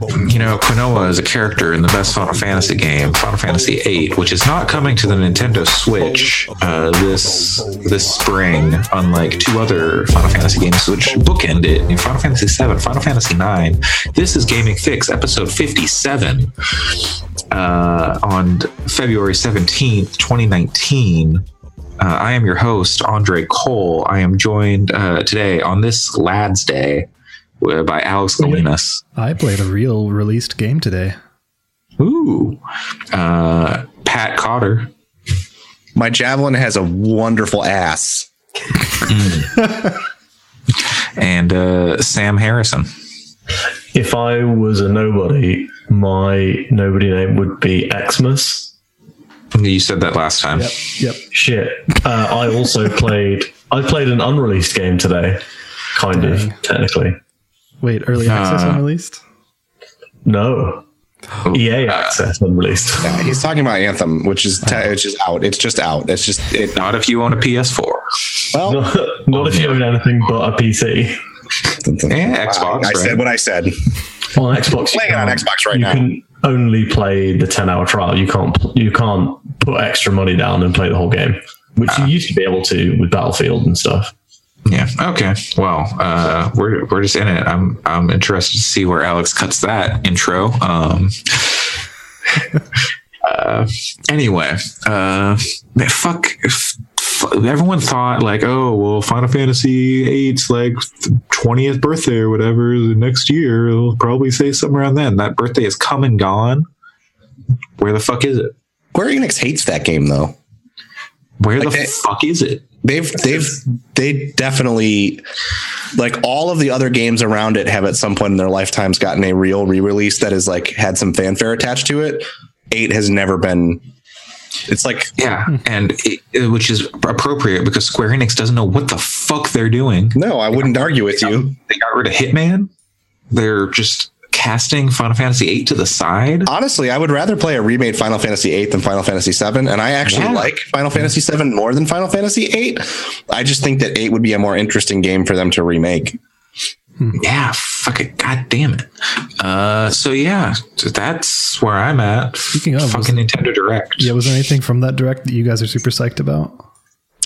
You know, Quinoa is a character in the best Final Fantasy game, Final Fantasy VIII, which is not coming to the Nintendo Switch uh, this this spring, unlike two other Final Fantasy games which bookend it. In Final Fantasy VII, Final Fantasy IX. This is Gaming Fyx, episode 57, uh, on February 17th, 2019. Uh, I am your host, Andre Cole. I am joined uh, today on this Lads Day by Alex Galinas. I played a real released game today. Ooh. Uh, Pat Cotter. My javelin has a wonderful ass. and uh, Sam Harrison. If I was a nobody, my nobody name would be Xmas. You said that last time. Yep. Yep. Shit. Uh, I also played. I played an unreleased game today, kind Dang. of technically. Wait, early access Uh, unreleased? No, EA access unreleased. Yeah, he's talking about Anthem, which is te- which is out. It's just out. It's just it. Not if you own a PS4. Well, not, not if you own anything but a PC. Yeah, Xbox. I, I right? said what I said. On Xbox, you Playing it on can't- Xbox right you now. can only play the ten-hour trial. You can't. You can't put extra money down and play the whole game, which Ah. you used to be able to with Battlefield and stuff. Yeah. Okay. Well, uh, we're we're just in it. I'm I'm interested to see where Alex cuts that intro. Um, uh, anyway, uh, man, fuck. Everyone thought like, oh well, Final Fantasy VIII's like twentieth birthday or whatever the next year. It'll probably say something around then. That birthday is come and gone. Where the fuck is it? Square Enix hates that game though. Where Like the they- fuck is it? They've they've they definitely like all of the other games around it have at some point in their lifetimes gotten a real re-release that has like had some fanfare attached to it. Eight has never been. It's like Yeah, hmm. and it, it- which is appropriate because Square Enix doesn't know what the fuck they're doing. no, I wouldn't argue with you. They got rid of Hitman. They're just casting Final Fantasy VIII to the side. Honestly, I would rather play a remade Final Fantasy VIII than Final Fantasy VII, and I actually Yeah. like Final Fantasy VII more than Final Fantasy VIII. I just think that eight would be a more interesting game for them to remake. Yeah, fuck it, god damn it. Uh, so yeah, that's where I'm at. Speaking of, fucking Nintendo Direct. Yeah, was there anything from that direct that you guys are super psyched about?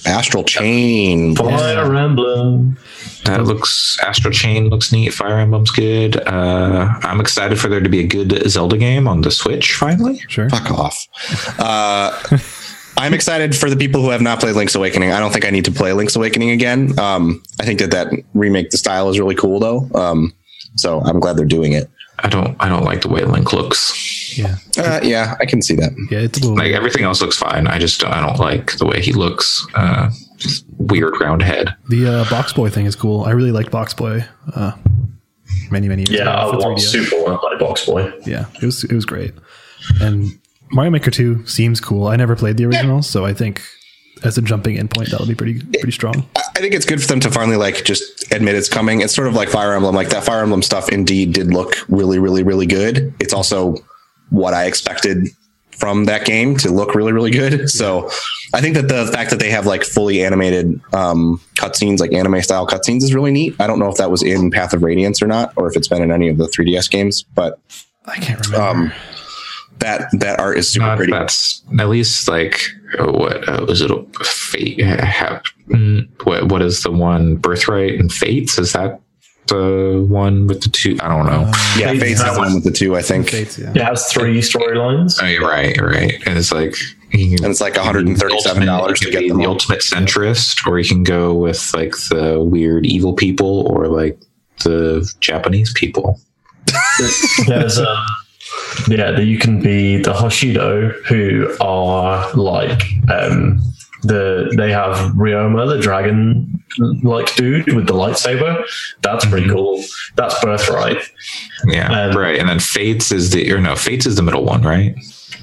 Astral Chain. Fire Emblem. That looks Astral Chain looks neat. Fire Emblem's good. Uh, I'm excited for there to be a good Zelda game on the Switch finally. Sure. Fuck off. Uh, I'm excited for the people who have not played Link's Awakening. I don't think I need to play Link's Awakening again. Um, I think that that remake, the style is really cool though. Um, so I'm glad they're doing it. I don't I don't like the way Link looks. Yeah. Uh, yeah, I can see that. Yeah, it's a little. Like everything else looks fine. I just I don't like the way he looks. Uh, just weird round head. the uh, Box Boy thing is cool. I really liked Box Boy. Uh, many many years Yeah, I ago for want 3DS. super want to play Box Boy. Yeah, it was it was great. And Mario Maker 2 seems cool. I never played the original, so I think as a jumping in point that'll be pretty pretty strong. I think it's good for them to finally like just admit it's coming. It's sort of like Fire Emblem. Like that Fire Emblem stuff indeed did look really, really, really good. It's also what I expected from that game to look really, really good. So I think that the fact that they have like fully animated um, cutscenes, like anime style cutscenes, is really neat. I don't know if that was in Path of Radiance or not, or if it's been in any of the 3DS games, but I can't remember. um, that that art is super Not pretty. that's at least like what uh, was it? Fate? Have, what what is the one? Birthright and Fates? Is that the one with the two? I don't know. Yeah, Fates Fates is the one with the two, I think, Fates, yeah. It has three storylines. oh, you're right, right. And it's like you can- and it's like 137 dollars to you can get be the all. ultimate centrist, or you can go with like the weird evil people, or like the Japanese people. There's um, yeah, that you can be the Hoshido, who are like um, the they have Ryoma, the dragon like dude with the lightsaber. That's pretty cool. That's Birthright. Yeah, Um, right. And then Fates is the or no, Fates is the middle one, right?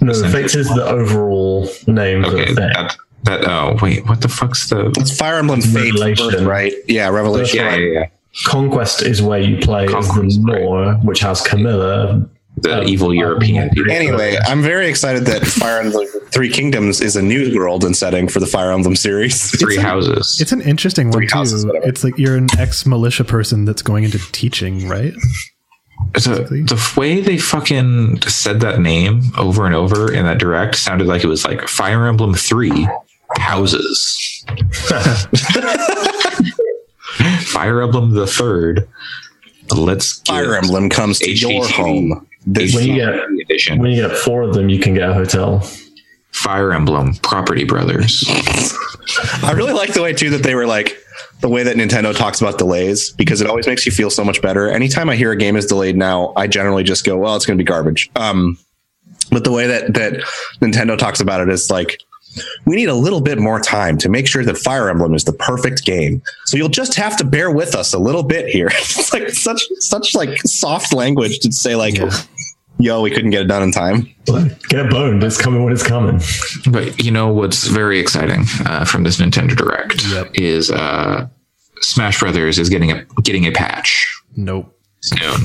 No, Fates is the overall name for Okay, the thing. that that oh wait, what the fuck's the It's Fire Emblem Fate, Revelation. right? Yeah, Revelation. yeah, yeah, yeah. Conquest is where you play as the Conquest, right. Which has Camilla. The Um, evil European people. Anyway, I'm very excited that Fire Emblem Three Kingdoms is a new world and setting for the Fire Emblem series. Three houses. It's an interesting one Three houses, too. whatever. It's like you're an ex militia person that's going into teaching, right? the, the way they fucking said that name over and over in that direct sounded like it was like Fire Emblem 3 houses. Fire Emblem the third. Let's Fire Emblem comes to your home. This When you get edition. when you get four of them, you can get a hotel. Fire Emblem Property Brothers. I really like the way too that they were like the way that Nintendo talks about delays because it always makes you feel so much better. Anytime I hear a game is delayed now, I generally just go, "Well, it's going to be garbage." Um, but the way that that Nintendo talks about it is like we need a little bit more time to make sure that Fire Emblem is the perfect game. So you'll just have to bear with us a little bit here. it's like such such like soft language to say like, "Yo, we couldn't get it done in time." Get boned. It's coming when it's coming. But you know what's very exciting uh, from this Nintendo Direct Yep. is uh, Smash Brothers is getting a getting a patch Nope. soon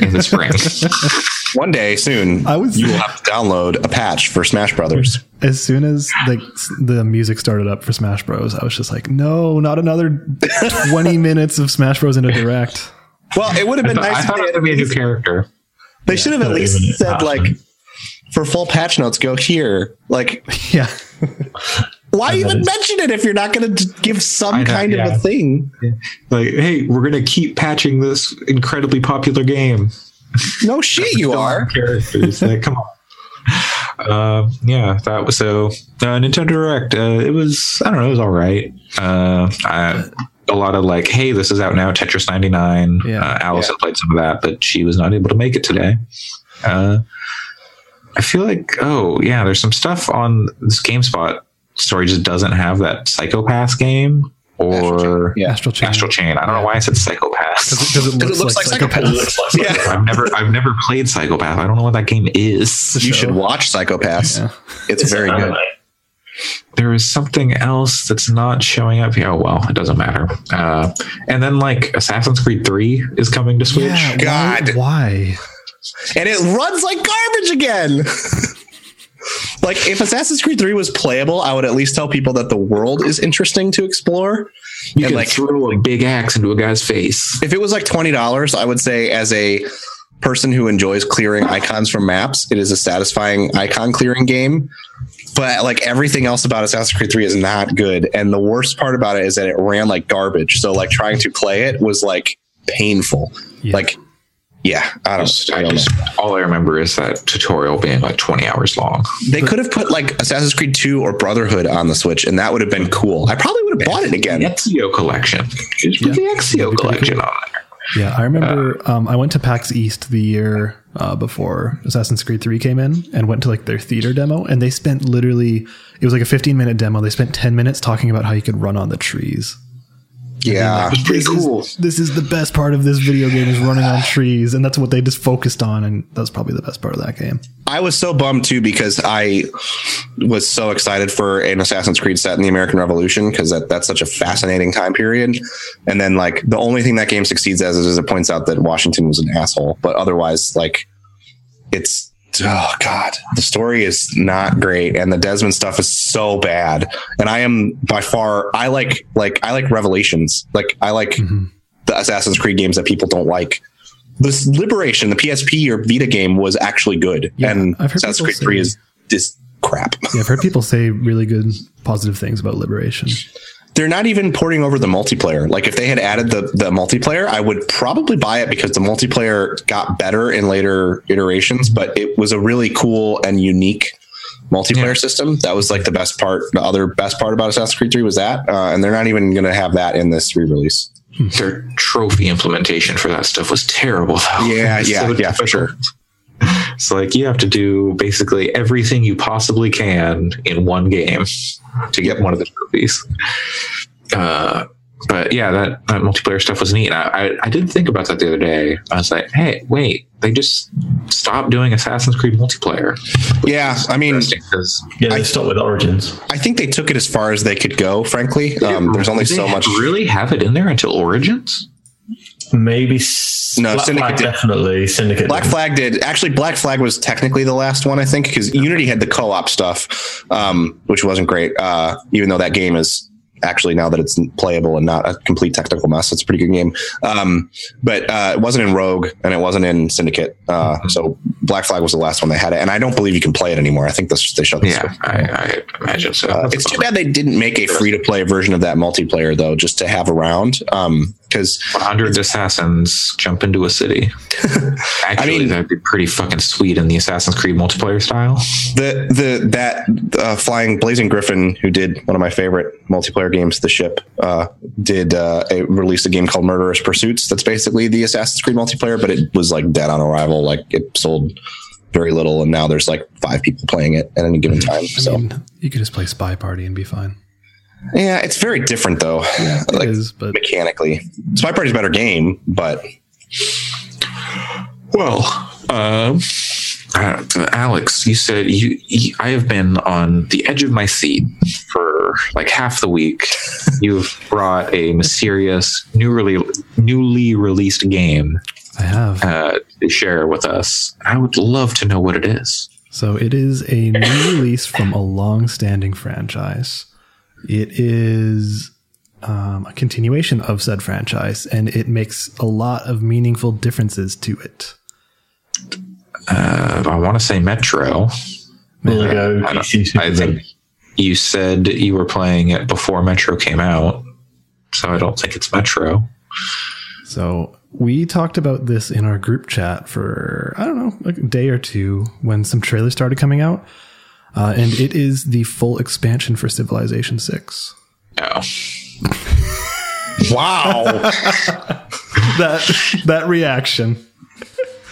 in the spring. One day soon, I was- you will have to download a patch for Smash Brothers. As soon as like the music started up for Smash Bros, I was just like, no, not another twenty minutes of Smash Bros in a direct. Well, it would have been I nice. thought if it would be a new character. They should have at least said like, for full patch notes, go here. Like, Yeah. why even mention it if you're not going to give some know, kind of a thing? Like, hey, we're gonna keep patching this incredibly popular game. No shit, you are. characters. like, come on. Uh, yeah, that was so. Uh, Nintendo Direct. Uh, it was. I don't know. It was all right. Uh, I, a lot of like, hey, this is out now. Tetris 99. Yeah. Uh, Allison played some of that, but she was not able to make it today. Uh, I feel like, oh yeah, there's some stuff on this GameSpot story just doesn't have that Psycho-Pass game or Yeah. Astral Chain. Astral Chain. I don't know why I said Psycho-Pass. Because it, looks, looks like, like Psycho-Pass. It looks like Yeah. I've never I've never played Psycho-Pass. I don't know what that game is. You should watch Psycho-Pass. Yeah. It's very good. Anime. There is something else that's not showing up here. Oh well, it doesn't matter. Uh, and then like Assassin's Creed Three is coming to Switch. Yeah, God. Why? And it runs like garbage again. like, if Assassin's Creed 3 was playable, I would at least tell people that the world is interesting to explore. You And, can like- throw a big axe into a guy's face. if it was like twenty dollars, I would say as a person who enjoys clearing icons from maps, it is a satisfying icon clearing game. But like everything else about Assassin's Creed 3 is not good. And the worst part about it is that it ran like garbage. So like trying to play it was like painful. Yeah. Like yeah, I don't, Just- I I don't know. just all I remember is that tutorial being like twenty hours long. They could have put like Assassin's Creed 2 or Brotherhood on the Switch and that would have been cool. I probably would have bought it again. The Ezio collection. Just put the Ezio collection on there. Yeah, I remember um, I went to PAX East the year uh, before Assassin's Creed 3 came in and went to like their theater demo and they spent literally it was like a 15 minute demo. They spent 10 minutes talking about how you could run on the trees. Yeah. It's pretty This cool. is, this is the best part of this video game is running on trees and that's what they just focused on and that's probably the best part of that game. I was so bummed too because I was so excited for an Assassin's Creed set in the American Revolution because that, that's such a fascinating time period. And then like the only thing that game succeeds as is it points out that Washington was an asshole, but otherwise like it's oh god, the story is not great and the Desmond stuff is so bad. And I am by far I like like I like Revelations. Like I like mm-hmm. the Assassin's Creed games that people don't like. This Liberation, the PSP or Vita game was actually good, Yeah, and Assassin's Creed say- is this crap. Yeah, I've heard people say really good positive things about Liberation. They're not even porting over the multiplayer. Like if they had added the the multiplayer, I would probably buy it because the multiplayer got better in later iterations. But it was a really cool and unique multiplayer Yeah. system. That was like the best part. The other best part about Assassin's Creed Three was that, uh, and they're not even going to have that in this re-release. Their trophy implementation for that stuff was terrible though. Yeah, yeah, so yeah, for sure. Difficult. It's like you have to do basically everything you possibly can in one game to get one of the trophies. Uh, but yeah, that, that multiplayer stuff was neat. I, I, I did think about that the other day. I was like, hey, wait, they just stopped doing Assassin's Creed multiplayer. Yeah, I mean, Yeah, they I- stopped with Origins. I think they took it as far as they could go. Frankly, um, there's only so they much. Really have it in there until Origins? Maybe No, Black Syndicate Flag did. definitely. Syndicate. Black did. Flag did actually. Black Flag was technically the last one, I think, because Unity had the co-op stuff, um, which wasn't great. Uh, even though that game is actually now that it's playable and not a complete technical mess. It's a pretty good game. Um, but uh, it wasn't in Rogue and it wasn't in Syndicate. Uh, mm-hmm. So Black Flag was the last one they had it, and I don't believe you can play it anymore. I think this, they shut this. Yeah, I, I, imagine so. Uh, it's too bad they didn't make a free to play version of that multiplayer though, just to have around. Um, because 100 assassins jump into a city. Actually, I mean, that'd be pretty fucking sweet in the Assassin's Creed multiplayer style. The the that uh, flying Blazing Griffin, who did one of my favorite multiplayer games, The Ship, uh, did uh, a, released a game called Murderous Pursuits. That's basically the Assassin's Creed multiplayer, but it was like dead on arrival. Like it sold very little, and now there's like five people playing it at any given mm-hmm. time. So mean, you could just play Spy Party and be fine. Yeah, it's very different though. Yeah, like, is, but mechanically, Spy Party's a better game, but well, uh, uh, Alex, you said you, you, I have been on the edge of my seat for like half the week. You've brought a mysterious, newly newly released game. I have uh, to share with us. I would love to know what it is. So it is a new release from a long-standing franchise. It is um, a continuation of said franchise, and it makes a lot of meaningful differences to it. Uh, I want to say Metro. Metro. I, I think you said you were playing it before Metro came out, so I don't think it's Metro. So we talked about this in our group chat for I don't know, like a day or two when some trailers started coming out. Uh, and it is the full expansion for Civilization 6. Oh. wow. that that reaction.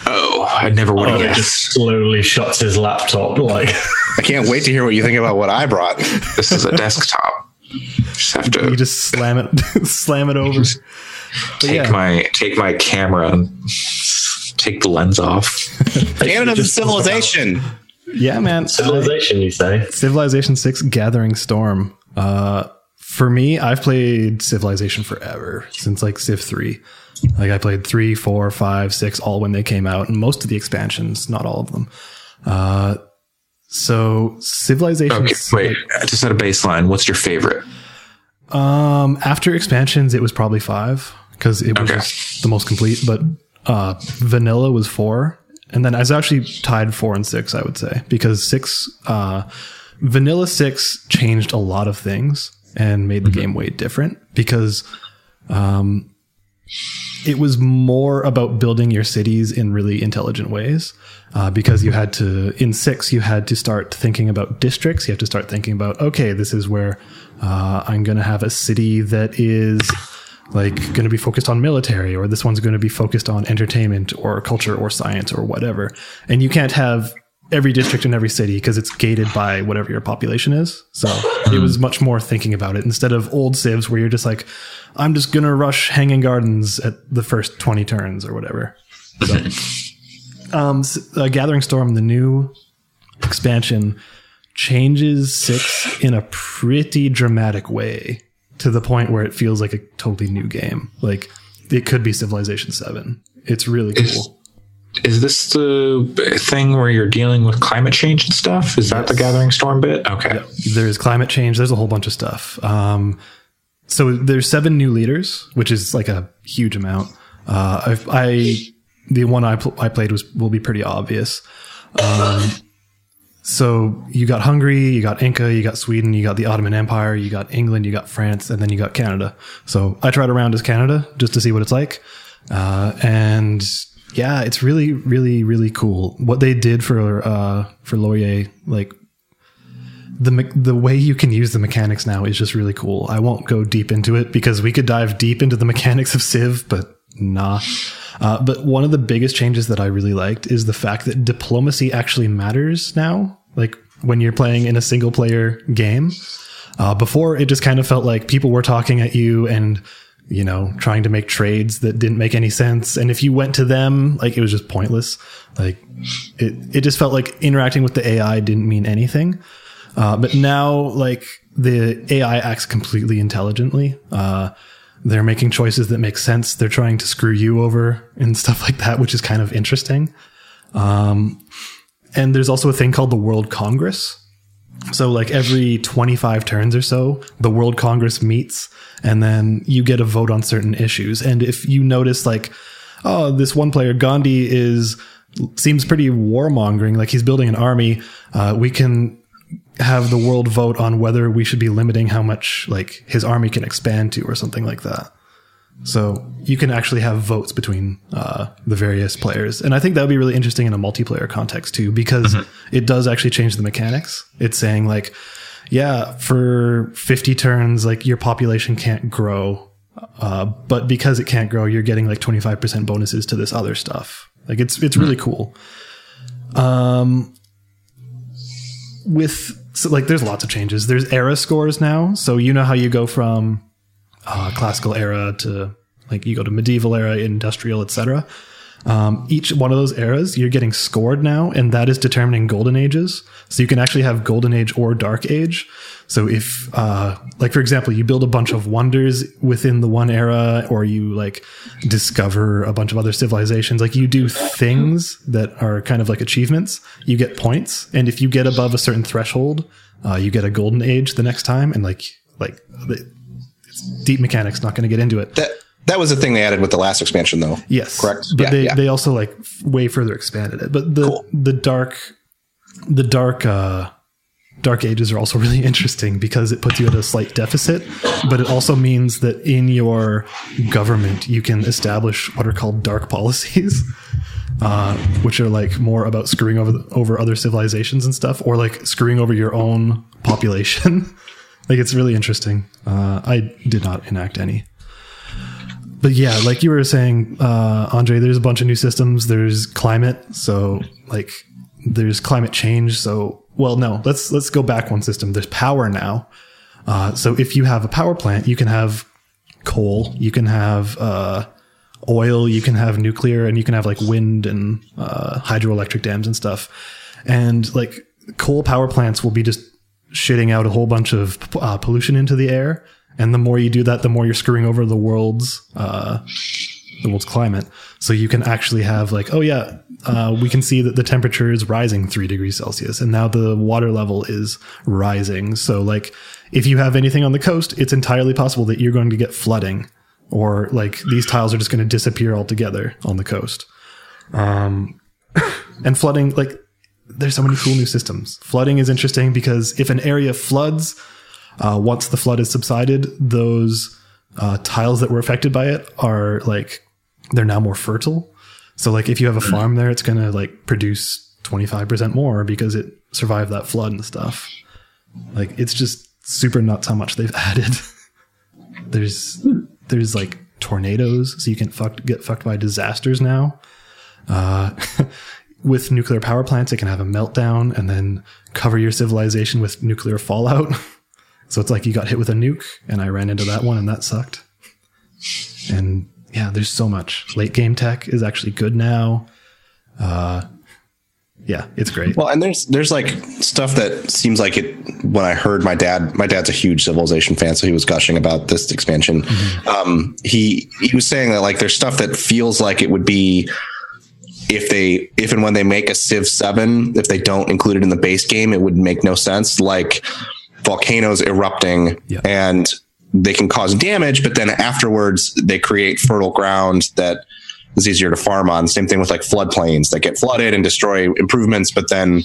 Oh, I never would have oh, just slowly shuts his laptop like I can't wait to hear what you think about what I brought. This is a desktop. Just have to You just slam it slam it over. take yeah. my take my camera and take the lens off. Canada's civilization. Yeah, man. Civilization, you say? Civilization 6 Gathering Storm. Uh, for me, I've played Civilization forever, since like Civ 3. Like I played 3, 4, 5, 6, all when they came out, and most of the expansions, not all of them. Uh, so Civilization. Okay, wait. Like, to set a baseline, what's your favorite? Um, after expansions, it was probably five because it was okay. the most complete. But uh, vanilla was four, and then I was actually tied four and six, I would say, because six, uh, Vanilla Six changed a lot of things and made the mm-hmm. game way different because, um, it was more about building your cities in really intelligent ways uh, because you had to in six you had to start thinking about districts you have to start thinking about okay this is where uh, i'm going to have a city that is like going to be focused on military or this one's going to be focused on entertainment or culture or science or whatever. And you can't have every district in every city because it's gated by whatever your population is. So it was much more thinking about it instead of old civs where you're just like, I'm just going to rush hanging gardens at the first 20 turns or whatever. So, um, uh, Gathering Storm, the new expansion changes six in a pretty dramatic way to the point where it feels like a totally new game. Like it could be Civilization 7. It's really cool. Is, is this the thing where you're dealing with climate change and stuff? Is yes. that the Gathering Storm bit? Okay. Yep. There is climate change. There's a whole bunch of stuff. Um, so there's seven new leaders, which is like a huge amount. Uh, I, I the one I, pl- I played was will be pretty obvious. Um, so you got Hungary, you got Inca, you got Sweden, you got the Ottoman Empire, you got England, you got France, and then you got Canada. So I tried around as Canada just to see what it's like. Uh, and yeah, it's really, really, really cool. What they did for, uh, for Laurier, like the, the way you can use the mechanics now is just really cool. I won't go deep into it because we could dive deep into the mechanics of Civ, but nah. Uh, but one of the biggest changes that I really liked is the fact that diplomacy actually matters now. Like when you're playing in a single player game. Uh, before, it just kind of felt like people were talking at you and you know trying to make trades that didn't make any sense. And if you went to them, like it was just pointless. Like it, it just felt like interacting with the AI didn't mean anything. Uh, but now, like the AI acts completely intelligently. They're making choices that make sense. They're trying to screw you over and stuff like that, which is kind of interesting. Um, and there's also a thing called the World Congress, So, like every 25 turns or so, the World Congress meets and then you get a vote on certain issues. And if you notice, like, oh, this one player, Gandhi, is seems pretty warmongering, like he's building an army, uh, we can have the world vote on whether we should be limiting how much like his army can expand to or something like that. So you can actually have votes between uh, the various players, and I think that would be really interesting in a multiplayer context too, because it does actually change the mechanics. It's saying like, yeah, for 50 turns, like your population can't grow, uh, but because it can't grow, you're getting like 25% bonuses to this other stuff. Like it's it's really cool. Um, with so like there's lots of changes. There's era scores now, so you know how you go from uh, classical era to like you go to medieval era, industrial, etc. Um, each one of those eras, you're getting scored now, and that is determining golden ages. So you can actually have golden age or dark age. So if, uh, like for example, you build a bunch of wonders within the one era, or you like discover a bunch of other civilizations, like you do things that are kind of like achievements, you get points, and if you get above a certain threshold, uh, you get a golden age the next time, and like like the, deep mechanics. Not going to get into it. That that was the thing they added with the last expansion, though. Yes, Correct? But Yeah, they yeah. they also like way further expanded it. But the Cool. the dark the dark uh dark ages are also really interesting because it puts you at a slight deficit, but it also means that in your government you can establish what are called dark policies. Uh, which are like more about screwing over the, over other civilizations and stuff, or like screwing over your own population. like it's really interesting. Uh, I did not enact any but yeah, like you were saying, uh, Andre, there's a bunch of new systems. There's climate, so like there's climate change. So well, no, let's let's go back one system. There's power now. Uh, so if you have a power plant, you can have coal, you can have uh, oil, you can have nuclear, and you can have like wind and uh, hydroelectric dams and stuff. And like coal power plants will be just shitting out a whole bunch of uh, pollution into the air. And the more you do that, the more you're screwing over the world's uh, the world's climate. So you can actually have like, oh yeah, uh, we can see that the temperature is rising three degrees Celsius, and now the water level is rising. So like, if you have anything on the coast, it's entirely possible that you're going to get flooding, or like these tiles are just going to disappear altogether on the coast. Um, and flooding, like, there's so many cool new systems. Flooding is interesting because if an area floods, uh, once the flood has subsided, those uh, tiles that were affected by it are like they're now more fertile. So like if you have a farm there, it's gonna like produce twenty five percent more because it survived that flood and stuff. Like it's just super nuts how much they've added. there's there's like tornadoes, so you can fuck, get fucked by disasters now. Uh, with nuclear power plants, it can have a meltdown and then cover your civilization with nuclear fallout. So it's like you got hit with a nuke, and I ran into that one, and that sucked. And yeah, there's so much. Late game tech is actually good now. Uh, yeah, it's great. Well, and there's there's like stuff that seems like it. When I heard my dad, my dad's a huge Civilization fan, so he was gushing about this expansion. Um, he he was saying that like there's stuff that feels like it would be if they if and when they make a Civ seven, if they don't include it in the base game, it would make no sense. Like volcanoes erupting and they can cause damage, but then afterwards they create fertile ground that is easier to farm on. Same thing with like floodplains that get flooded and destroy improvements, but then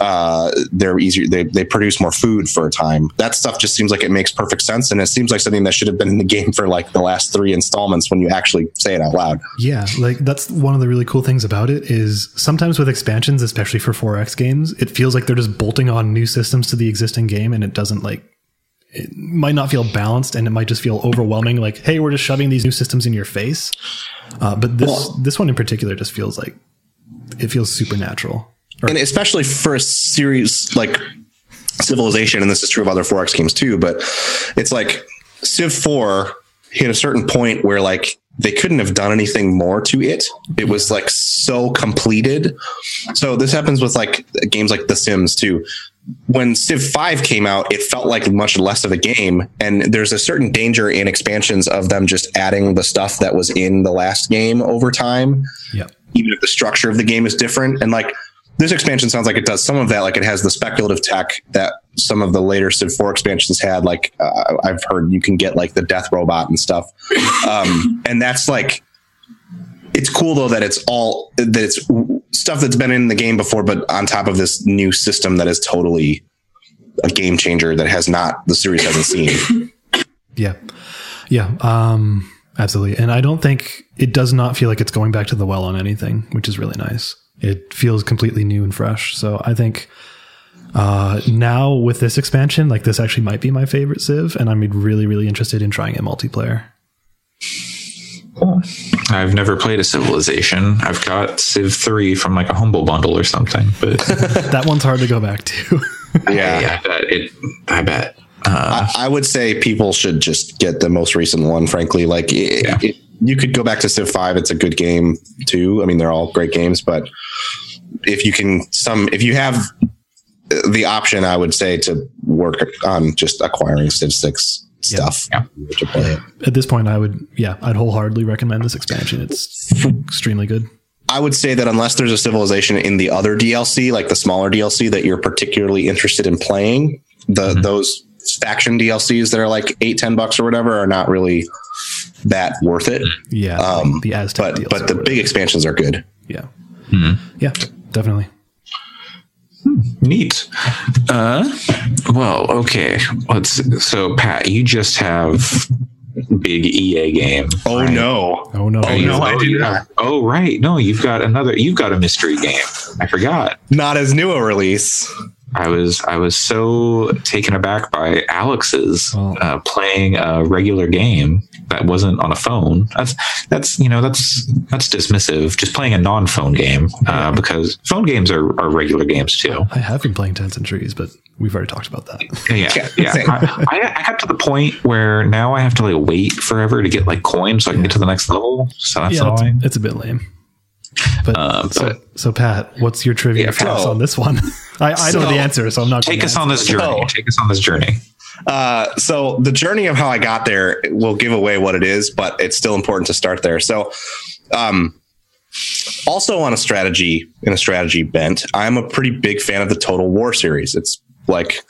uh, they're easier. They, they produce more food for a time. That stuff just seems like it makes perfect sense. And it seems like something that should have been in the game for like the last three installments when you actually say it out loud. Yeah, like that's one of the really cool things about it is sometimes with expansions, especially for 4X games, it feels like they're just bolting on new systems to the existing game and it doesn't like it might not feel balanced and it might just feel overwhelming like hey we're just shoving these new systems in your face uh, but this this one in particular just feels like it feels supernatural and especially for a series like civilization and this is true of other 4x games too but it's like civ 4 hit a certain point where like they couldn't have done anything more to it. It was like so completed. So this happens with like games like the sims too. When civ 5 came out it felt like much less of a game and there's a certain danger in expansions of them just adding the stuff that was in the last game over time. Yeah even if the structure of the game is different. And like this expansion sounds like it does some of that. Like it has the speculative tech that some of the later Civ 4 expansions had. Like uh, I've heard you can get like the death robot and stuff. Um, and that's like, it's cool though that it's all that it's stuff that's been in the game before, but on top of this new system that is totally a game changer that has not the series hasn't seen. Yeah. Yeah. Um, absolutely. And I don't think it does not feel like it's going back to the well on anything, which is really nice. It feels completely new and fresh. So I think uh, now with this expansion, like this actually might be my favorite Civ, and I'm really, really interested in trying it multiplayer. I've never played a Civilization. I've got Civ 3 from like a Humble Bundle or something, but that one's hard to go back to. yeah, I bet it. I bet. Uh, I, I, would say people should just get the most recent one. Frankly, like it, Yeah. it, you could go back to Civ Five. It's a good game too. I mean, they're all great games, but if you can some, if you have the option, I would say to work on just acquiring Civ Six stuff Yeah. to play it. At this point, I would, yeah, I'd wholeheartedly recommend this expansion. It's extremely good. I would say that unless there's a civilization in the other DLC, like the smaller DLC that you're particularly interested in playing, the mm-hmm. those faction DLCs that are like eight, ten bucks or whatever are not really that worth it. Yeah, Um, the Aztec But but the big expansions are good. yeah, yeah, definitely. Neat. Uh, well, okay. Let's. So, Pat, you just have big EA game. Oh no. Oh no, Oh, no, I do you- not. Oh, right. No, you've got another. You've got a mystery game. I forgot. Not as new a release. I was I was so taken aback by Alex's Oh. uh, playing a regular game that wasn't on a phone. That's that's you know that's that's dismissive. Just playing a non-phone game uh, because phone games are, are regular games too. I have been playing Tents and Trees, but we've already talked about that. Yeah, Yeah, yeah. I, I, I got to the point where now I have to like wait forever to get like coins so I can get to the next level. So that's yeah, it's, it's a bit lame. But, Uh, so, but- so Pat, what's your trivia Yeah, for us on this one? I, I know the answer, so I'm not. Take us on this journey. No. Take us on this journey. Uh, so the journey of how I got there will give away what it is, but it's still important to start there. So, um, also on a strategy in a strategy bent, I'm a pretty big fan of the Total War series. It's like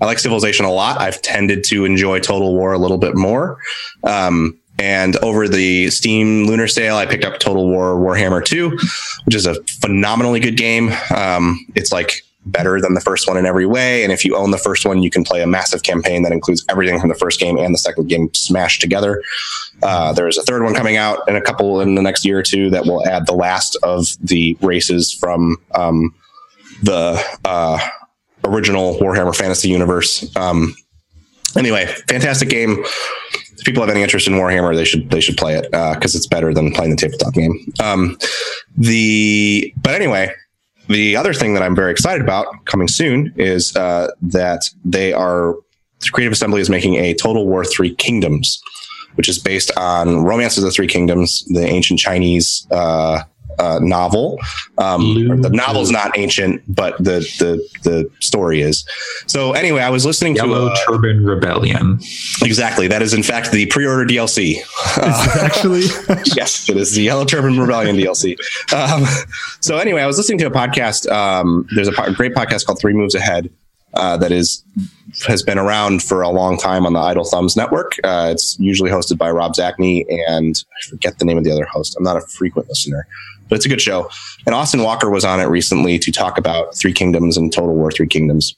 I like Civilization a lot. I've tended to enjoy Total War a little bit more. Um, and over the Steam Lunar Sale, I picked up Total War Warhammer 2, which is a phenomenally good game. Um, it's like better than the first one in every way. And if you own the first one, you can play a massive campaign that includes everything from the first game and the second game smashed together. Uh, there's a third one coming out in a couple in the next year or two that will add the last of the races from um, the uh, original Warhammer Fantasy universe. Um, anyway, fantastic game. People have any interest in Warhammer, they should they should play it because it's better than playing the tabletop game. Um, the but anyway, the other thing that I'm very excited about coming soon is uh, that they are Creative Assembly is making a Total War Three Kingdoms, which is based on Romance of the Three Kingdoms, the ancient Chinese uh, uh, novel. Um, or the novel's not ancient, but the the the story is. So anyway, I was listening Yellow to uh, Turban Rebellion. exactly that is in fact the pre-order DLC. Actually, yes, it is the Yellow Turban Rebellion DLC. Um, so anyway, I was listening to a podcast. Um, there's a po- great podcast called Three Moves Ahead uh, that is has been around for a long time on the Idle Thumbs network. Uh, it's usually hosted by Rob Zacny and I forget the name of the other host. I'm not a frequent listener, but it's a good show. And Austin Walker was on it recently to talk about Three Kingdoms and Total War Three Kingdoms.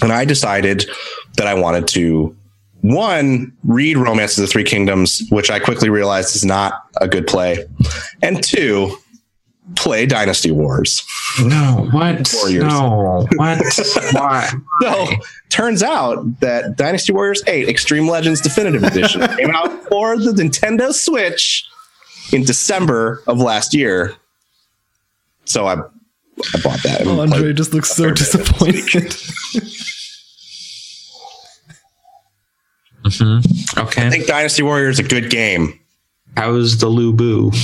And I decided that I wanted to one read Romance of the Three Kingdoms, which I quickly realized is not a good play, and two play Dynasty Wars. No, what? Warriors. No, what? Why? So turns out that Dynasty Warriors 8 Extreme Legends Definitive Edition came out for the Nintendo Switch in December of last year. So I I bought that. and oh, Andre just looks so disappointed. Okay. I think Dynasty Warriors is a good game. How's the Lu Bu?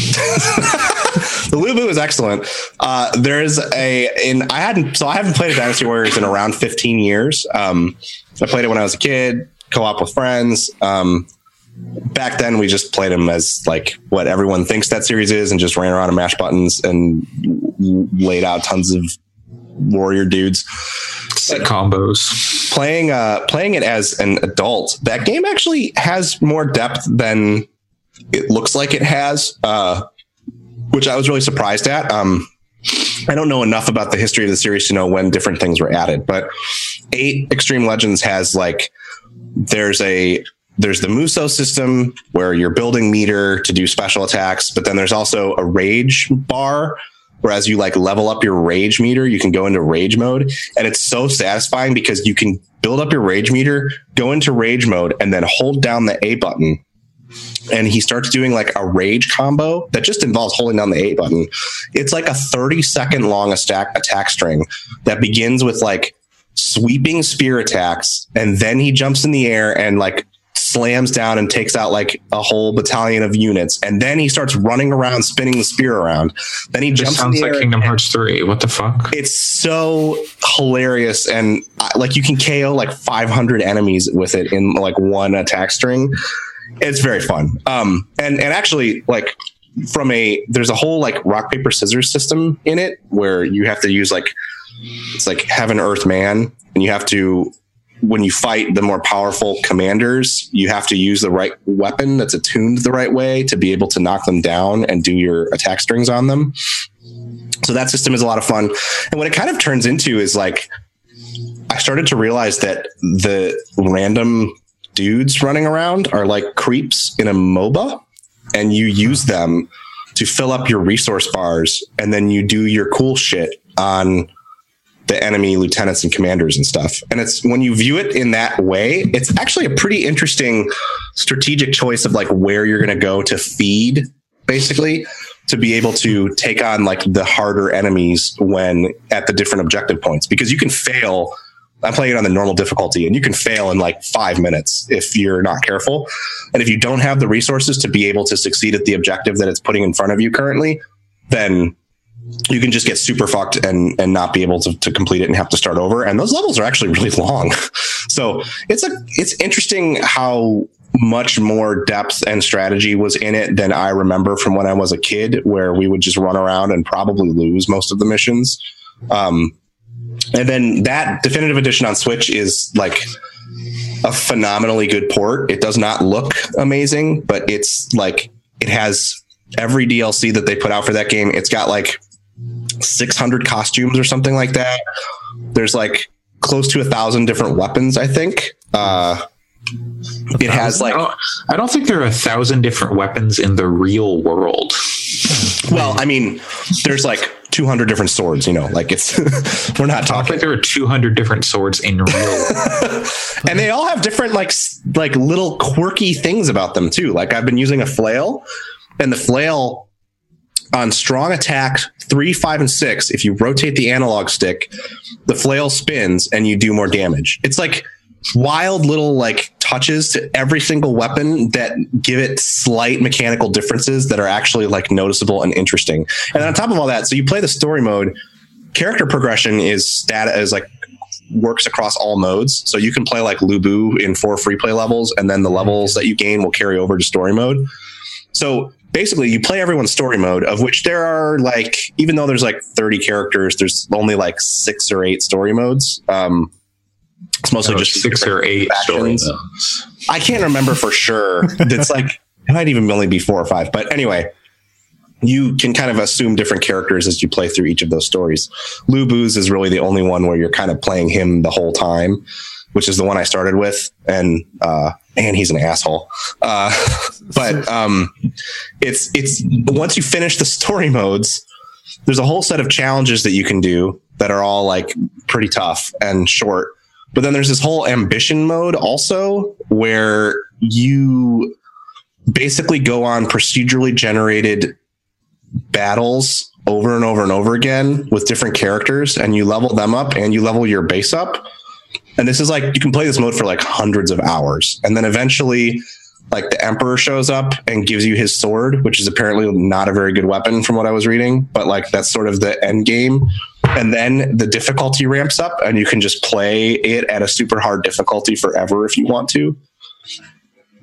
The Lu Bu is excellent. Uh, there's a in I hadn't so I haven't played Dynasty Warriors in around 15 years. Um, I played it when I was a kid, co-op with friends. Um, back then we just played them as like what everyone thinks that series is, and just ran around and mashed buttons and laid out tons of warrior dudes. Sick combos. playing uh playing it as an adult that game actually has more depth than it looks like it has uh which i was really surprised at um i don't know enough about the history of the series to know when different things were added but 8 extreme legends has like there's a there's the Musou system where you're building meter to do special attacks, but then there's also a rage bar. Whereas you like level up your rage meter, you can go into rage mode. And it's so satisfying because you can build up your rage meter, go into rage mode, and then hold down the A button. And he starts doing like a rage combo that just involves holding down the A button. It's like a 30 second long attack, attack string that begins with like sweeping spear attacks. And then he jumps in the air and like slams down and takes out like a whole battalion of units, and then he starts running around, spinning the spear around. Then he jumps sounds like. Kingdom Hearts 3. What the fuck? It's so hilarious, and uh, like you can KO like 500 enemies with it in like one attack string. It's very fun. Um, and and actually like from a there's a whole like rock paper scissors system in it where you have to use like it's like heaven earth man and you have to when you fight the more powerful commanders you have to use the right weapon that's attuned the right way to be able to knock them down and do your attack strings on them. So that system is a lot of fun. And what it kind of turns into is like i started to realize that the random dudes running around are like creeps in a moba and you use them to fill up your resource bars and then you do your cool shit on the enemy lieutenants and commanders and stuff. And it's when you view it in that way, it's actually a pretty interesting strategic choice of like where you're going to go to feed basically to be able to take on like the harder enemies when at the different objective points because you can fail I'm playing it on the normal difficulty and you can fail in like five minutes if you're not careful. And if you don't have the resources to be able to succeed at the objective that it's putting in front of you currently, then you can just get super fucked and and not be able to, to complete it and have to start over. And those levels are actually really long. so it's a it's interesting how much more depth and strategy was in it than I remember from when I was a kid, where we would just run around and probably lose most of the missions. Um, and then that definitive edition on Switch is like a phenomenally good port. It does not look amazing, but it's like it has every DLC that they put out for that game. It's got like 600 costumes or something like that. There's like close to a thousand different weapons, I think. Uh, it has like I don't, I don't think there are a thousand different weapons in the real world. well, I mean, there's like 200 different swords. You know, like it's we're not talking think there are 200 different swords in real. and they all have different like like little quirky things about them too. Like I've been using a flail, and the flail on strong attack three, five, and six. If you rotate the analog stick, the flail spins and you do more damage. It's like wild little like touches to every single weapon that give it slight mechanical differences that are actually like noticeable and interesting. And on top of all that, so you play the story mode. Character progression is stat is like works across all modes. So you can play like Lu Bu in four free play levels, and then the levels that you gain will carry over to story mode. So basically, you play everyone's story mode, of which there are like, even though there's like 30 characters, there's only like six or eight story modes. Um, it's mostly So just six or eight story modes. I can't remember for sure. It's like it might even only be four or five. But anyway, you can kind of assume different characters as you play through each of those stories. Lu Bu's is really the only one where you're kind of playing him the whole time, which is the one I started with. And uh man, he's an asshole. Uh but um it's it's once you finish the story modes, there's a whole set of challenges that you can do that are all like pretty tough and short. But then there's this whole ambition mode also where you basically go on procedurally generated battles over and over and over again with different characters and you level them up and you level your base up. And this is like you can play this mode for like hundreds of hours. And then eventually like the emperor shows up and gives you his sword, which is apparently not a very good weapon from what I was reading, but like that's sort of the end game. And then the difficulty ramps up and you can just play it at a super hard difficulty forever if you want to.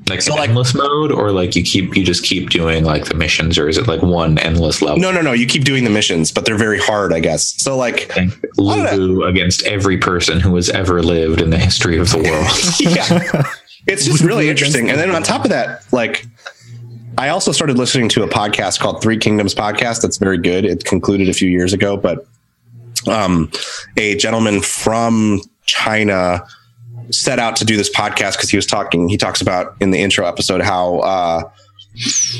Like So, an like- endless mode, or like you keep you just keep doing like the missions, or is it like one endless level? No, no, no. You keep doing the missions, but they're very hard, I guess. So like, Like Lu Bu against every person who has ever lived in the history of the world. yeah, it's just really interesting. And then on top of that, like, I also started listening to a podcast called Three Kingdoms Podcast. That's very good. It concluded a few years ago, but um, a gentleman from China set out to do this podcast because he was talking. He talks about in the intro episode how. Uh,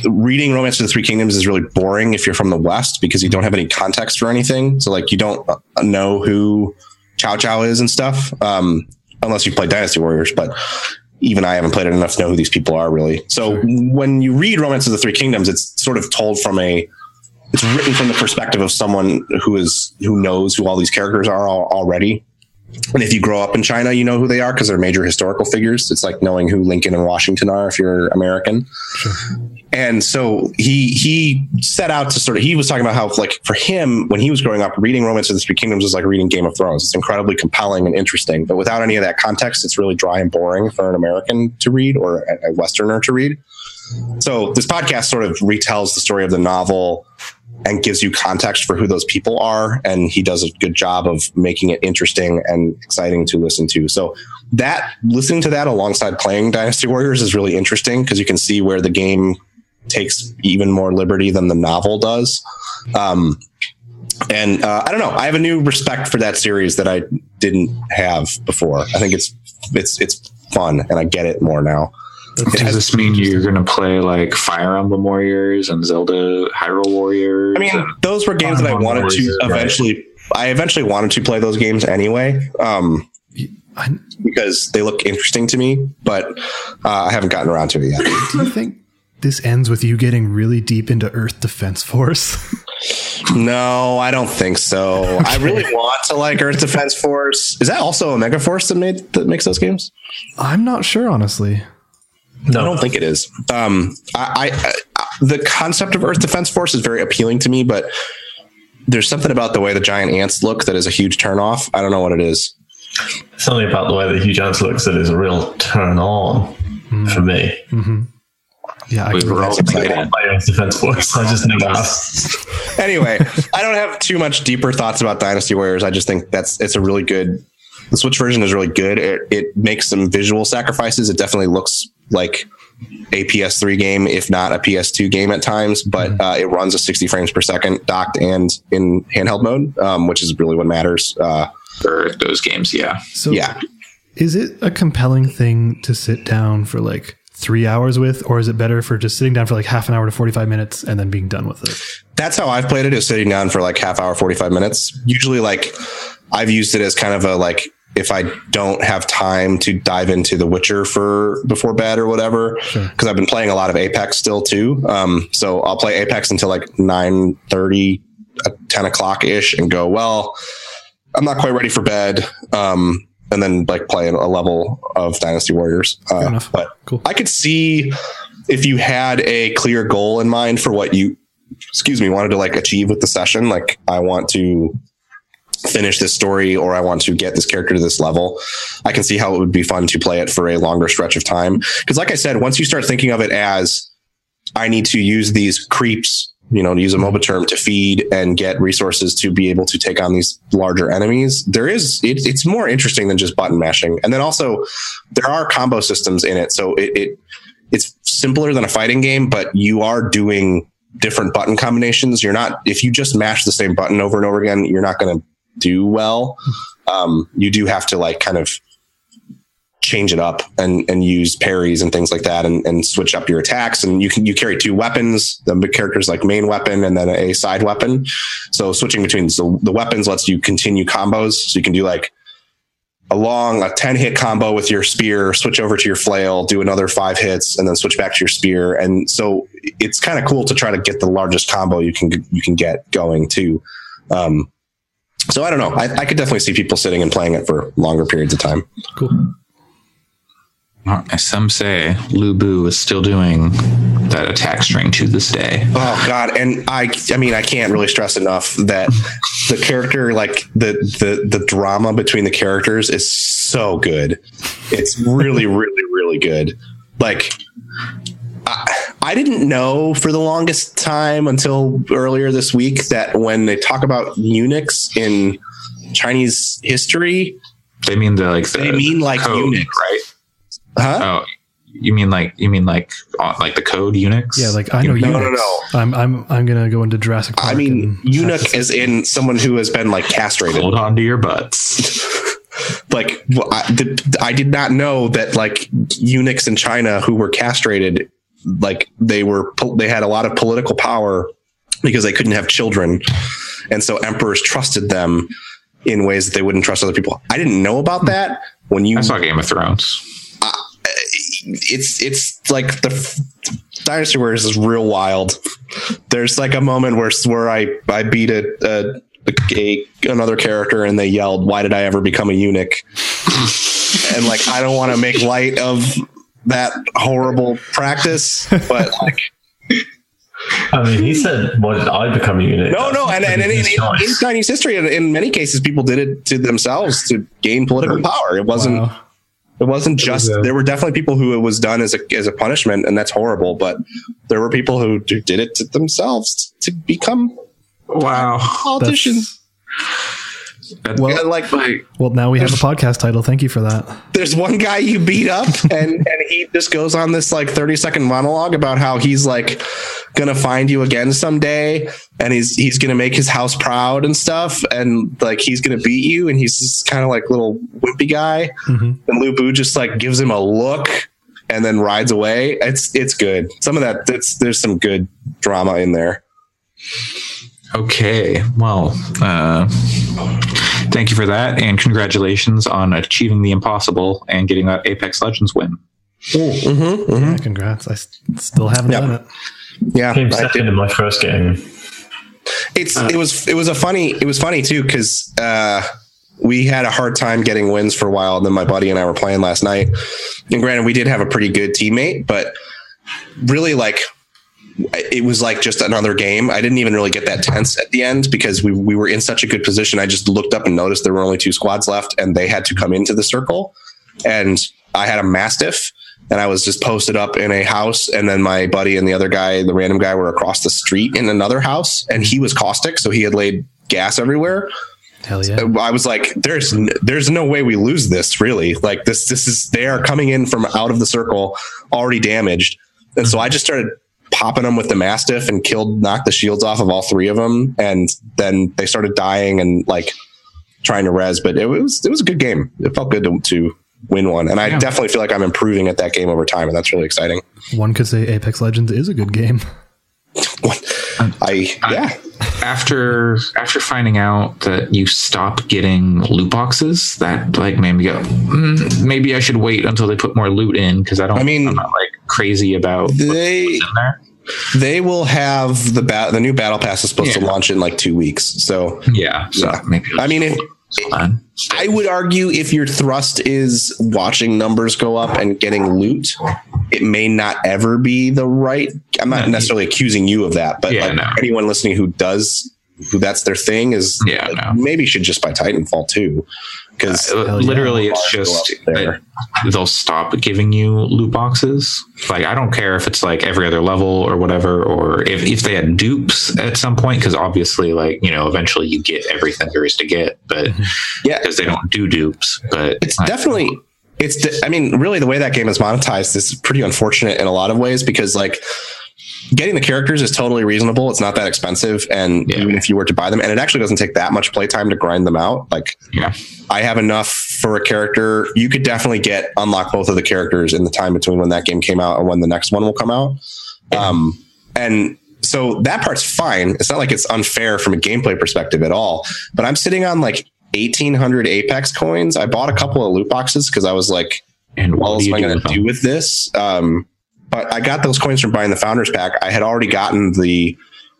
reading Romance of the Three Kingdoms is really boring if you're from the West because you don't have any context or anything. So like you don't uh, know who Chow Chow is and stuff, um, unless you play Dynasty Warriors. But even I haven't played it enough to know who these people are really. So when you read Romance of the Three Kingdoms, it's sort of told from a it's written from the perspective of someone who is who knows who all these characters are al- already. And if you grow up in China, you know who they are because they're major historical figures. It's like knowing who Lincoln and Washington are if you're American. And so he he set out to sort of he was talking about how like for him when he was growing up reading Romance of the Three Kingdoms was like reading Game of Thrones. It's incredibly compelling and interesting, but without any of that context, it's really dry and boring for an American to read or a, a Westerner to read. So this podcast sort of retells the story of the novel and gives you context for who those people are. And he does a good job of making it interesting and exciting to listen to. So that listening to that alongside playing Dynasty Warriors is really interesting because you can see where the game takes even more liberty than the novel does. Um, and uh, I don't know. I have a new respect for that series that I didn't have before. I think it's it's it's fun, and I get it more now. Does this mean you're going to play like Fire Emblem Warriors and Zelda Hyrule Warriors? I mean, those were games that I Fire Emblem wanted to Warriors, right. eventually. I eventually wanted to play those games anyway, um, because they look interesting to me. But uh, I haven't gotten around to it yet. do you think this ends with you getting really deep into Earth Defense Force? no, I don't think so. I really want to like Earth Defense Force. Is that also Omega Force that made that makes those games? I'm not sure, honestly. I don't think it is. Um, I, I, I the concept of Earth Defense Force is very appealing to me, but there's something about the way the giant ants look that is a huge turnoff. I don't know what it is. something about the way the huge ants looks that is a real turn on for me. Yeah, I we can were all excited. My own defense force. I just never have. anyway, I don't have too much deeper thoughts about Dynasty Warriors. I just think that's it's a really good. The Switch version is really good. It, it makes some visual sacrifices. It definitely looks like a PS3 game, if not a PS2 game at times. But uh, it runs at 60 frames per second, docked and in handheld mode, um, which is really what matters. Uh, for those games. Yeah. So yeah, is it a compelling thing to sit down for like three hours with, or is it better for just sitting down for like half an hour to 45 minutes and then being done with it? that's how I've played it. Is sitting down for like half hour, 45 minutes. Usually, like I've used it as kind of a like if I don't have time to dive into The Witcher for before bed or whatever, because I've been playing a lot of Apex still too. Um, so I'll play Apex until like 9 30, 10 o'clock ish and go, well, I'm not quite ready for bed. Um, and then like play a level of Dynasty Warriors. Uh. But Cool. I could see if you had a clear goal in mind for what you, excuse me, wanted to like achieve with the session. Like I want to finish this story or I want to get this character to this level. I can see how it would be fun to play it for a longer stretch of time. Cause like I said, once you start thinking of it as I need to use these creeps, you know, to use a MOBA term to feed and get resources to be able to take on these larger enemies. There is, it, it's more interesting than just button mashing. And then also there are combo systems in it. So it, it it's simpler than a fighting game, but you are doing different button combinations. You're not, if you just mash the same button over and over again, you're not going to do well. Um, you do have to like kind of change it up and, and use parries and things like that and, and switch up your attacks. And you can, you carry two weapons, the characters like main weapon and then a side weapon. So switching between so the weapons lets you continue combos. So you can do like a long, a 10 hit combo with your spear, switch over to your flail, do another five hits and then switch back to your spear. And so it's kind of cool to try to get the largest combo you can, you can get going too. Um, so I don't know. I, I could definitely see people sitting and playing it for longer periods of time. Cool. As some say, Lu Bu is still doing that attack string to this day. Oh God. And I, I mean, I can't really stress enough that the character, like the, the, the drama between the characters is so good. It's really, really, really good. Like I didn't know for the longest time until earlier this week that when they talk about eunuchs in Chinese history, They mean the like the, They mean like code, eunuchs. right? huh? Oh, you mean like you mean like uh, like the code eunuchs? Yeah, like I know No, no, Unix. no. I'm I'm I'm gonna go into Jurassic Park. I mean, and eunuch as in someone who has been like castrated. hold on to your butts. Like, well, I did, I did not know that like eunuchs in China who were castrated, like they were, they had a lot of political power because they couldn't have children, and so emperors trusted them in ways that they wouldn't trust other people. I didn't know about hmm. that. When you I saw Game of Thrones. it's it's like the Dynasty Warriors is real wild. There's like a moment where where I I beat a, a, a another character and they yelled, "Why did I ever become a eunuch?" and like I don't want to make light of that horrible practice, but like I mean, he said, "Why did I become a unit?" no, no, and and, and in, in, in. Chinese history, in, in many cases, people did it to themselves to gain political power. It wasn't. Wow. It wasn't just. was, uh, there were definitely people who it was done as a as a punishment, and that's horrible. But there were people who d- did it to themselves to become Wow. politicians. That- Well- like, like Well, now we have a podcast title. Thank you for that. there's one guy you beat up, and and he just goes on this like 30 second monologue about how he's like gonna find you again someday, and he's he's gonna make his house proud and stuff, and like he's gonna beat you, and he's this kind of like little wimpy guy, Mhm. and Lu Bu just like gives him a look. And then rides away. It's it's good. Some of that. It's, there's some good drama in there. Okay. Well, uh, thank you for that, and congratulations on achieving the impossible and getting that Apex Legends win. Mm-hmm, mm-hmm. Yeah, congrats. I s- still haven't Yep. done it. Yeah, Came I did. second in my first game. it's it was it was a funny it was funny too because uh we had a hard time getting wins for a while and then my buddy and i were playing last night and granted we did have a pretty good teammate but really like it was like just another game i didn't even really get that tense at the end because we, we were in such a good position i just looked up and noticed there were only two squads left and they had to come into the circle and i had a mastiff and I was just posted up in a house, and then my buddy and the other guy, the random guy, were across the street in another house, and he was caustic, so he had laid gas everywhere. Hell yeah. I was like, "There's n- there's no way we lose this, really. Like this this is they are coming in from out of the circle, already damaged." And so I just started popping them with the mastiff and killed, knocked the shields off of all three of them, and then they started dying and like trying to res. But it was it was a good game. It felt good to, to win one, and I Yeah. definitely feel like I'm improving at that game over time, and that's really exciting. One could say Apex Legends is a good game. I yeah. After after finding out that you stop getting loot boxes, that like made me go, mm, maybe I should wait until they put more loot in because I don't. I mean- I'm not like crazy about what's They in there. they will have the bat the new battle pass is supposed to launch in like two weeks. So Yeah, so Yeah. maybe. I mean, if, fine. I would argue if your thrust is watching numbers go up and getting loot, it may not ever be the right. I'm not No. necessarily accusing you of that, but Yeah, like no. anyone listening who does, who that's their thing, is Yeah, no. maybe should just buy Titanfall 2, because Uh, Hell yeah. literally, it's just up there. they'll stop giving you loot boxes. Like, I don't care if it's like every other level or whatever, or if, if they had dupes at some point, because obviously, like, you know, eventually you get everything there is to get, but yeah, because they don't do dupes. But it's like, definitely it's de- i mean really the way that game is monetized is pretty unfortunate in a lot of ways because like getting the characters is totally reasonable. It's not that expensive. And Yeah. even if you were to buy them and it actually doesn't take that much playtime to grind them out. Like yeah. i have enough for a character. You could definitely get unlock both of the characters in the time between when that game came out and when the next one will come out. Um and so that part's fine. It's not like it's unfair from a gameplay perspective at all but i'm sitting on like 1800 apex coins. I bought a couple of loot boxes because i was like And what what else am i going to do with this? Um but i got those coins from buying the founders pack. I had already gotten the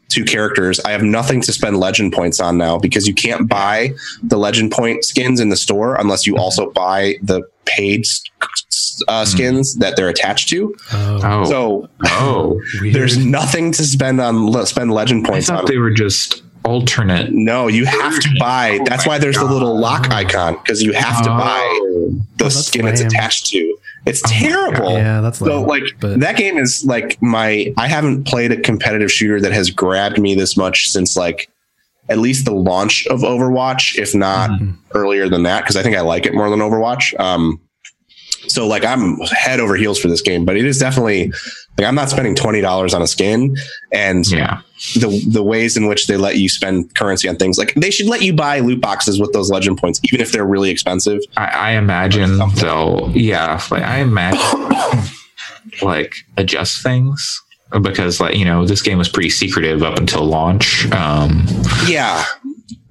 two characters. I have nothing to spend legend points on now because you can't buy the legend point skins in the store unless you also buy the paid uh, skins that they're attached to. Oh, Oh, so oh. there's nothing to spend on spend legend I points on. they were just alternate. no you have to buy Oh that's why there's the little lock icon because you have to buy Oh. the that's skin it's attached to It's terrible. Yeah, that's so like but- that game is like my. I haven't played a competitive shooter that has grabbed me this much since like at least the launch of Overwatch, if not Mm-hmm. earlier than that, because I think I like it more than Overwatch. Um, so like I'm head over heels for this game, but it is definitely like I'm not spending twenty dollars on a skin, and Yeah. the the ways in which they let you spend currency on things like they should let you buy loot boxes with those legend points, even if they're really expensive. I, I imagine they'll, yeah, like I imagine like adjust things because like you know this game was pretty secretive up until launch, um, Yeah,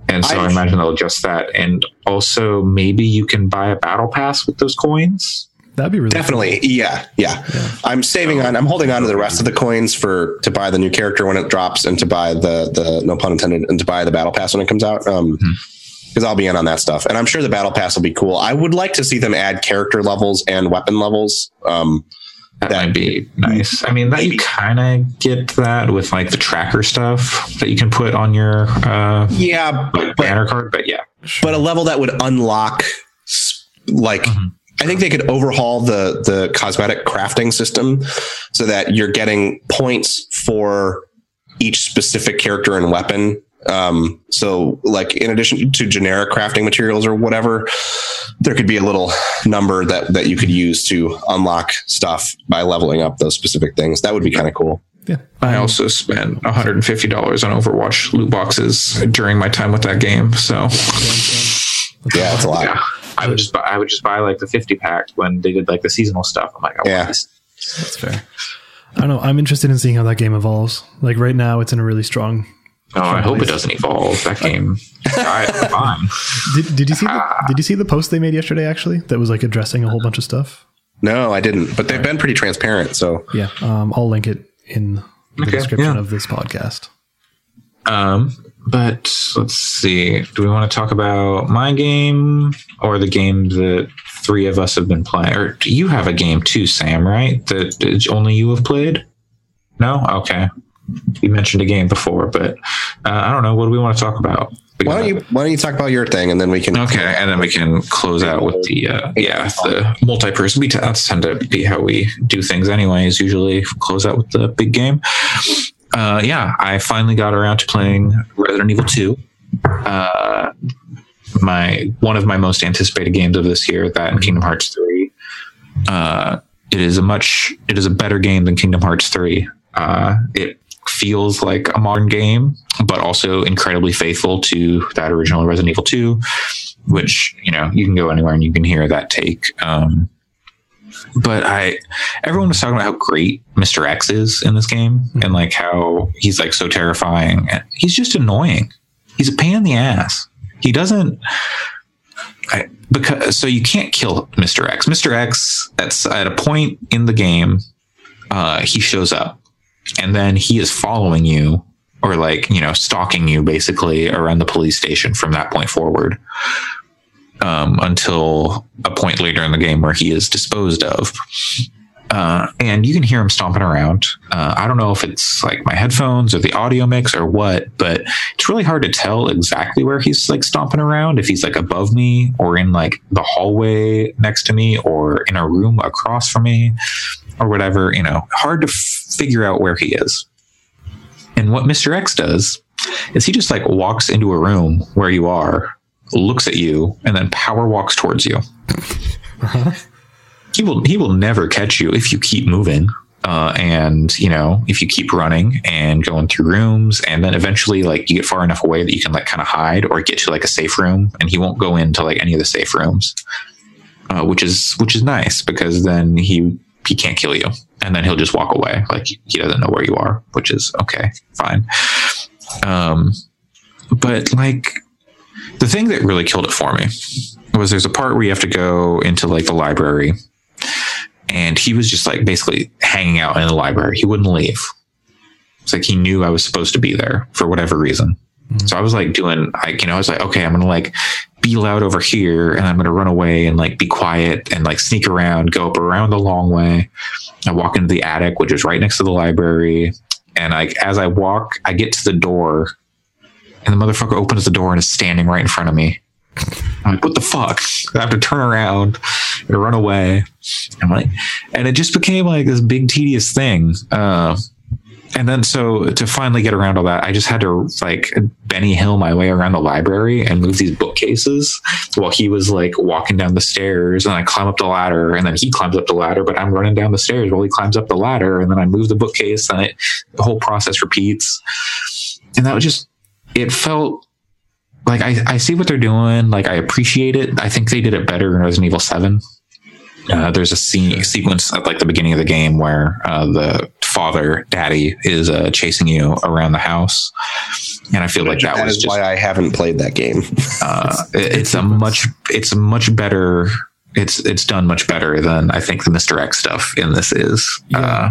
and so I, I- imagine they'll adjust that, and also maybe you can buy a battle pass with those coins. That'd be really definitely. Yeah, yeah. I'm saving on. I'm holding on to the rest of the coins for to buy the new character when it drops, and to buy the the no pun intended, and to buy the battle pass when it comes out. Um, because I'll be in on that stuff, and I'm sure the battle pass will be cool. I would like to see them add character levels and weapon levels. Um, That, That- might be nice. I mean, that you kind of get that with like the tracker stuff that you can put on your uh, yeah, like, banner card, but yeah, but a level that would unlock s- like Mhm. I think they could overhaul the the cosmetic crafting system so that you're getting points for each specific character and weapon. Um, so like in addition to generic crafting materials or whatever, there could be a little number that that you could use to unlock stuff by leveling up those specific things. That would be kind of cool. Yeah. I also spent $150 on Overwatch loot boxes during my time with that game. So Yeah, it's a lot. yeah, I would just buy, I would just buy like the 50 pack when they did like the seasonal stuff. I'm like, I Yeah. want this. That's fair. I don't know. I'm interested in seeing how that game evolves. Like right now, it's in a really strong. Oh, I hope it doesn't evolve. That game, I, fine. Did, did you see the Did you see the post they made yesterday? Actually, that was like addressing a whole bunch of stuff. No, I didn't, but they've been pretty transparent. So Yeah. Um, I'll link it in the Okay, description yeah. of this podcast. Um, but let's see. Do we want to talk about my game or the game that three of us have been playing? Or do you have a game too, Sam? Right? That only you have played? No. Okay. You mentioned a game before, but uh, I don't know. What do we want to talk about? why don't you why don't you talk about your thing and then we can Okay, and then we can close out with the uh, yeah the multi-person. We t- that's tend to be how we do things, anyways. Usually, close out with the big game. Uh, yeah, I finally got around to playing Resident Evil Two. Uh, my one of my most anticipated games of this year. That and Kingdom Hearts Three. Uh, it is a much it is a better game than Kingdom Hearts Three. Uh, it feels like a modern game, but also incredibly faithful to that original Resident Evil 2, which, you know, you can go anywhere and you can hear that take. Um, but I, everyone was talking about how great Mr. X is in this game and like how he's like so terrifying. He's just annoying. He's a pain in the ass. He doesn't, I, because so you can't kill Mr. X. Mr. X, that's at a point in the game, uh, he shows up and then he is following you or like you know stalking you basically around the police station from that point forward um, until a point later in the game where he is disposed of uh, and you can hear him stomping around uh, i don't know if it's like my headphones or the audio mix or what but it's really hard to tell exactly where he's like stomping around if he's like above me or in like the hallway next to me or in a room across from me or whatever, you know, hard to f- figure out where he is. And what Mr. X does is he just like walks into a room where you are, looks at you, and then power walks towards you. He will he will never catch you if you keep moving. Uh, and you know if you keep running and going through rooms and then eventually like you get far enough away that you can like kind of hide or get to like a safe room and he won't go into like any of the safe rooms uh, which is which is nice because then he he can't kill you and then he'll just walk away like he doesn't know where you are which is okay fine um but like the thing that really killed it for me was there's a part where you have to go into like the library and he was just like basically hanging out in the library he wouldn't leave it's like he knew i was supposed to be there for whatever reason mm-hmm. so i was like doing like you know i was like okay i'm gonna like be loud over here and I'm going to run away and like be quiet and like sneak around, go up around the long way. I walk into the attic, which is right next to the library. And like, as I walk, I get to the door and the motherfucker opens the door and is standing right in front of me. I'm like, what the fuck? I have to turn around and run away. I'm like, and it just became like this big tedious thing. Uh, and then so to finally get around all that, I just had to like Benny Hill my way around the library and move these bookcases while he was like walking down the stairs and I climb up the ladder and then he climbs up the ladder, but I'm running down the stairs while he climbs up the ladder and then I move the bookcase and it, the whole process repeats. And that was just, it felt like I, I see what they're doing. Like I appreciate it. I think they did it better in Resident Evil 7. Uh, there's a scene sequence at like the beginning of the game where uh, the father, daddy, is uh, chasing you around the house, and I feel like that, That was is just why I haven't played that game. uh, it- it's a much it's a much better it's it's done much better than I think the Mister X stuff in this is. Uh,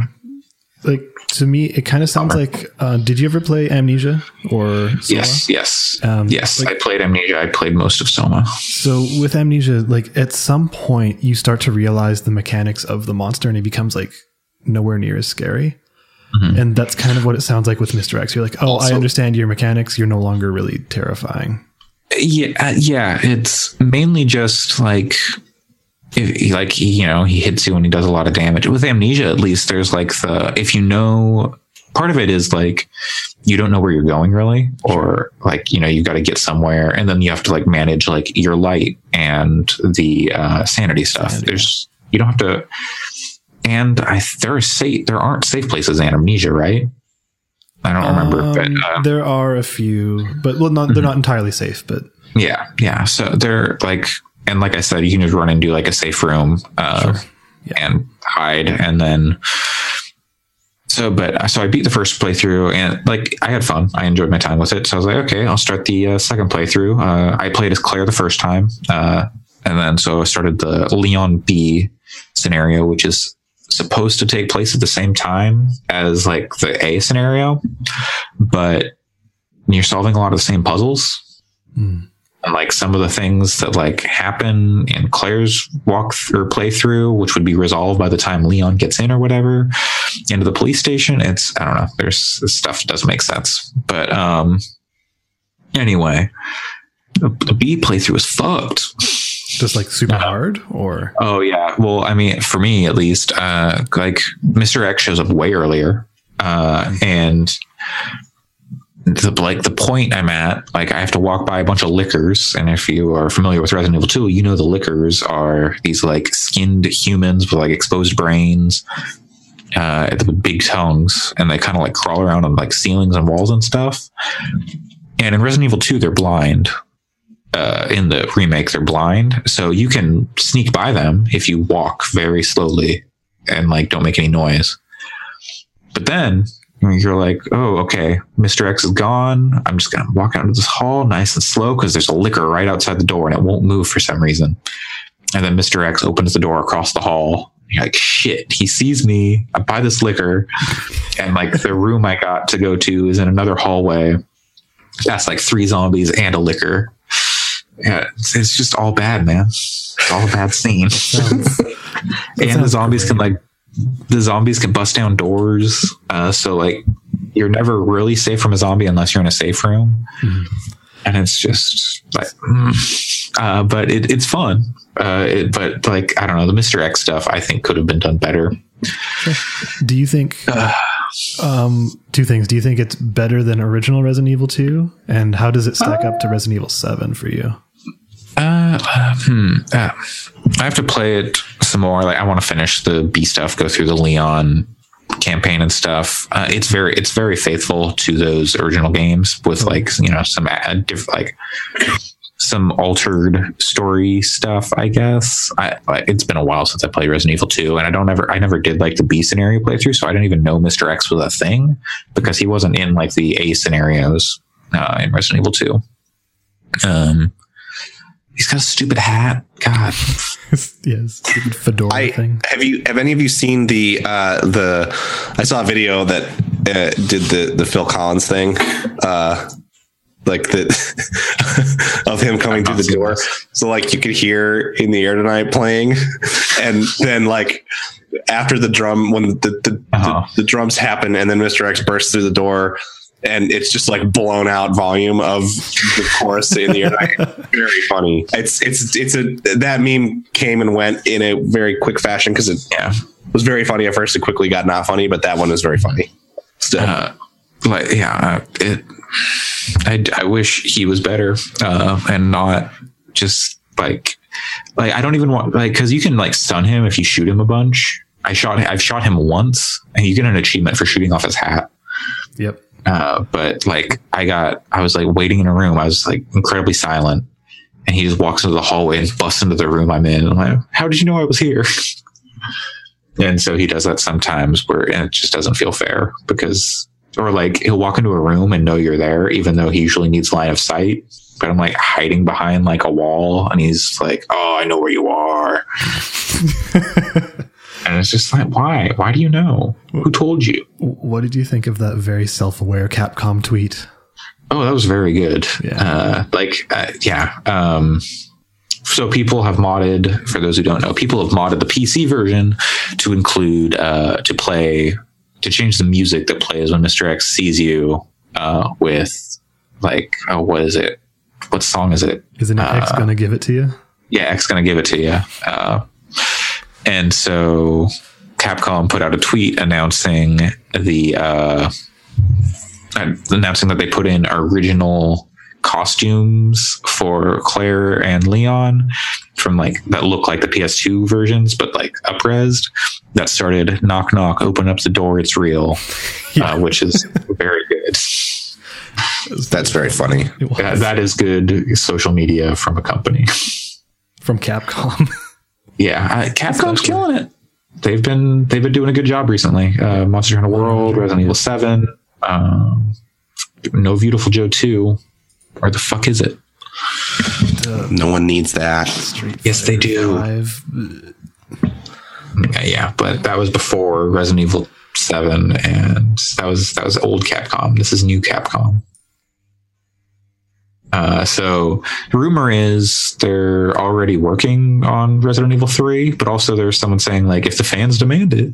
Like to me, it kind of sounds like. Uh, did you ever play Amnesia or Soma? yes, yes, Um, yes. like- I played Amnesia. I played most of Soma. So with Amnesia, like at some point, you start to realize the mechanics of the monster, and it becomes like nowhere near as scary. Mm-hmm. And that's kind of what it sounds like with Mister X. You're like, oh, I understand your mechanics. You're no longer really terrifying. Yeah, uh, yeah. It's mainly just like. If, he- like he, you know, he hits you and he does a lot of damage. With amnesia, at least, there's like the if you know, part of it is like you don't know where you're going really, or like you know you've got to get somewhere, and then you have to like manage like your light and the uh, sanity stuff. Sanity. There's you don't have to, and I there are safe there aren't safe places in amnesia, right? I don't remember, but Um, uh, there are a few, but well, not they're not entirely safe. But Yeah, yeah. So they're like, and like I said, you can just run into like a safe room uh, and hide, and then. So, but so I beat the first playthrough, and like I had fun. I enjoyed my time with it. So I was like, okay, I'll start the uh, second playthrough. Uh, I played as Claire the first time, uh, and then so I started the Leon B scenario, which is supposed to take place at the same time as like the A scenario, but you're solving a lot of the same puzzles and like some of the things that like happen in Claire's walk th- or playthrough, which would be resolved by the time Leon gets in or whatever into the police station. It's I don't know. There's this stuff doesn't make sense, but um, anyway, B playthrough is fucked. just like super hard, or Oh yeah. Well, I mean, for me at least, uh, like Mr. X shows up way earlier, uh, and the like the point I'm at, like I have to walk by a bunch of lickers, and if you are familiar with Resident Evil 2, you know the lickers are these like skinned humans with like exposed brains, uh, with big tongues, and they kind of like crawl around on like ceilings and walls and stuff. And in Resident Evil 2, they're blind. Uh, in the remake they're blind. So you can sneak by them if you walk very slowly and like don't make any noise. But then you're like oh okay mr x is gone. I'm just gonna walk out into this hall nice and slow because there's a licker right outside the door and it won't move for some reason. And then mr x opens the door across the hall. You're like shit he sees me. I buy this licker. And like the room i got to go to is in another hallway. That's like three zombies and a licker. Yeah, it's, it's just all bad, man. It's all a bad scene. and the zombies can like the zombies can bust down doors. Uh, so like you're never really safe from a zombie unless you're in a safe room. And it's just like, mm. uh, but it, it's fun. Uh, it, but like I don't know, the Mister X stuff I think could have been done better. do you think? Um, two things. Do you think it's better than original Resident Evil Two, and how does it stack up to Resident Evil Seven for you? Uh, hmm. Uh, I have to play it some more. Like I want to finish the B stuff, go through the Leon campaign and stuff. Uh, it's very, it's very faithful to those original games with like you know some uh, diff- like some altered story stuff. I guess I it's been a while since I played Resident Evil Two, and I don't ever, I never did like the B scenario playthrough, so I didn't even know Mister X was a thing because he wasn't in like the A scenarios uh, in Resident Evil Two. Um. He's got a stupid hat. God. Yes, stupid fedora I thing. have you have any of you seen the uh the I saw a video that uh, did the the Phil Collins thing uh like the of him coming through the door this. so like you could hear in the air tonight playing and then like after the drum when the the, Uh-huh. the, the drums happen and then Mr. X bursts through the door and it's just like blown out volume of the chorus in the air. very funny. It's it's it's a that meme came and went in a very quick fashion because it Yeah. was very funny at first. It quickly got not funny, but that one was very funny. Still, Uh, like yeah, uh, it. I, I wish he was better uh, and not just like like I don't even want like because you can like stun him if you shoot him a bunch. I shot I've shot him once and you get an achievement for shooting off his hat. Yep. Uh, but like I got I was like waiting in a room. I was like incredibly silent, and he just walks into the hallway and busts into the room I'm in. I'm like, how did you know I was here? and so he does that sometimes where and it just doesn't feel fair because or like he'll walk into a room and know you're there even though he usually needs line of sight but i'm like hiding behind like a wall and he's like oh i know where you are it's just like why why do you know who told you What did you think of that very self-aware Capcom tweet? oh that was very good Yeah. uh like uh, yeah um so people have modded for those who don't know people have modded the pc version to include uh to play to change the music that plays when mr x sees you uh with like oh what is it what song is it Isn't X Uh, going to give it to you? yeah, X gonna give it to you. Uh, and so Capcom put out a tweet announcing the uh, uh, announcing that they put in original costumes for Claire and Leon from like that look like the PS2 versions, but like upresed. That started knock knock, open up the door, it's real, uh, which is very good. that's very funny. It That, that is good social media from a company. from Capcom. Yeah, I, Capcom's killing it. They've been they've been doing a good job recently. Uh, Monster Hunter World, Resident Evil Seven, um, No Beautiful Joe Two. Where the fuck is it? No one needs that. Street Yes, they do. Five. Yeah, yeah, but that was before Resident Evil Seven, and that was that was old Capcom. This is new Capcom. Uh, so rumor is they're already working on Resident Evil 3, but also there's someone saying like if the fans demand it.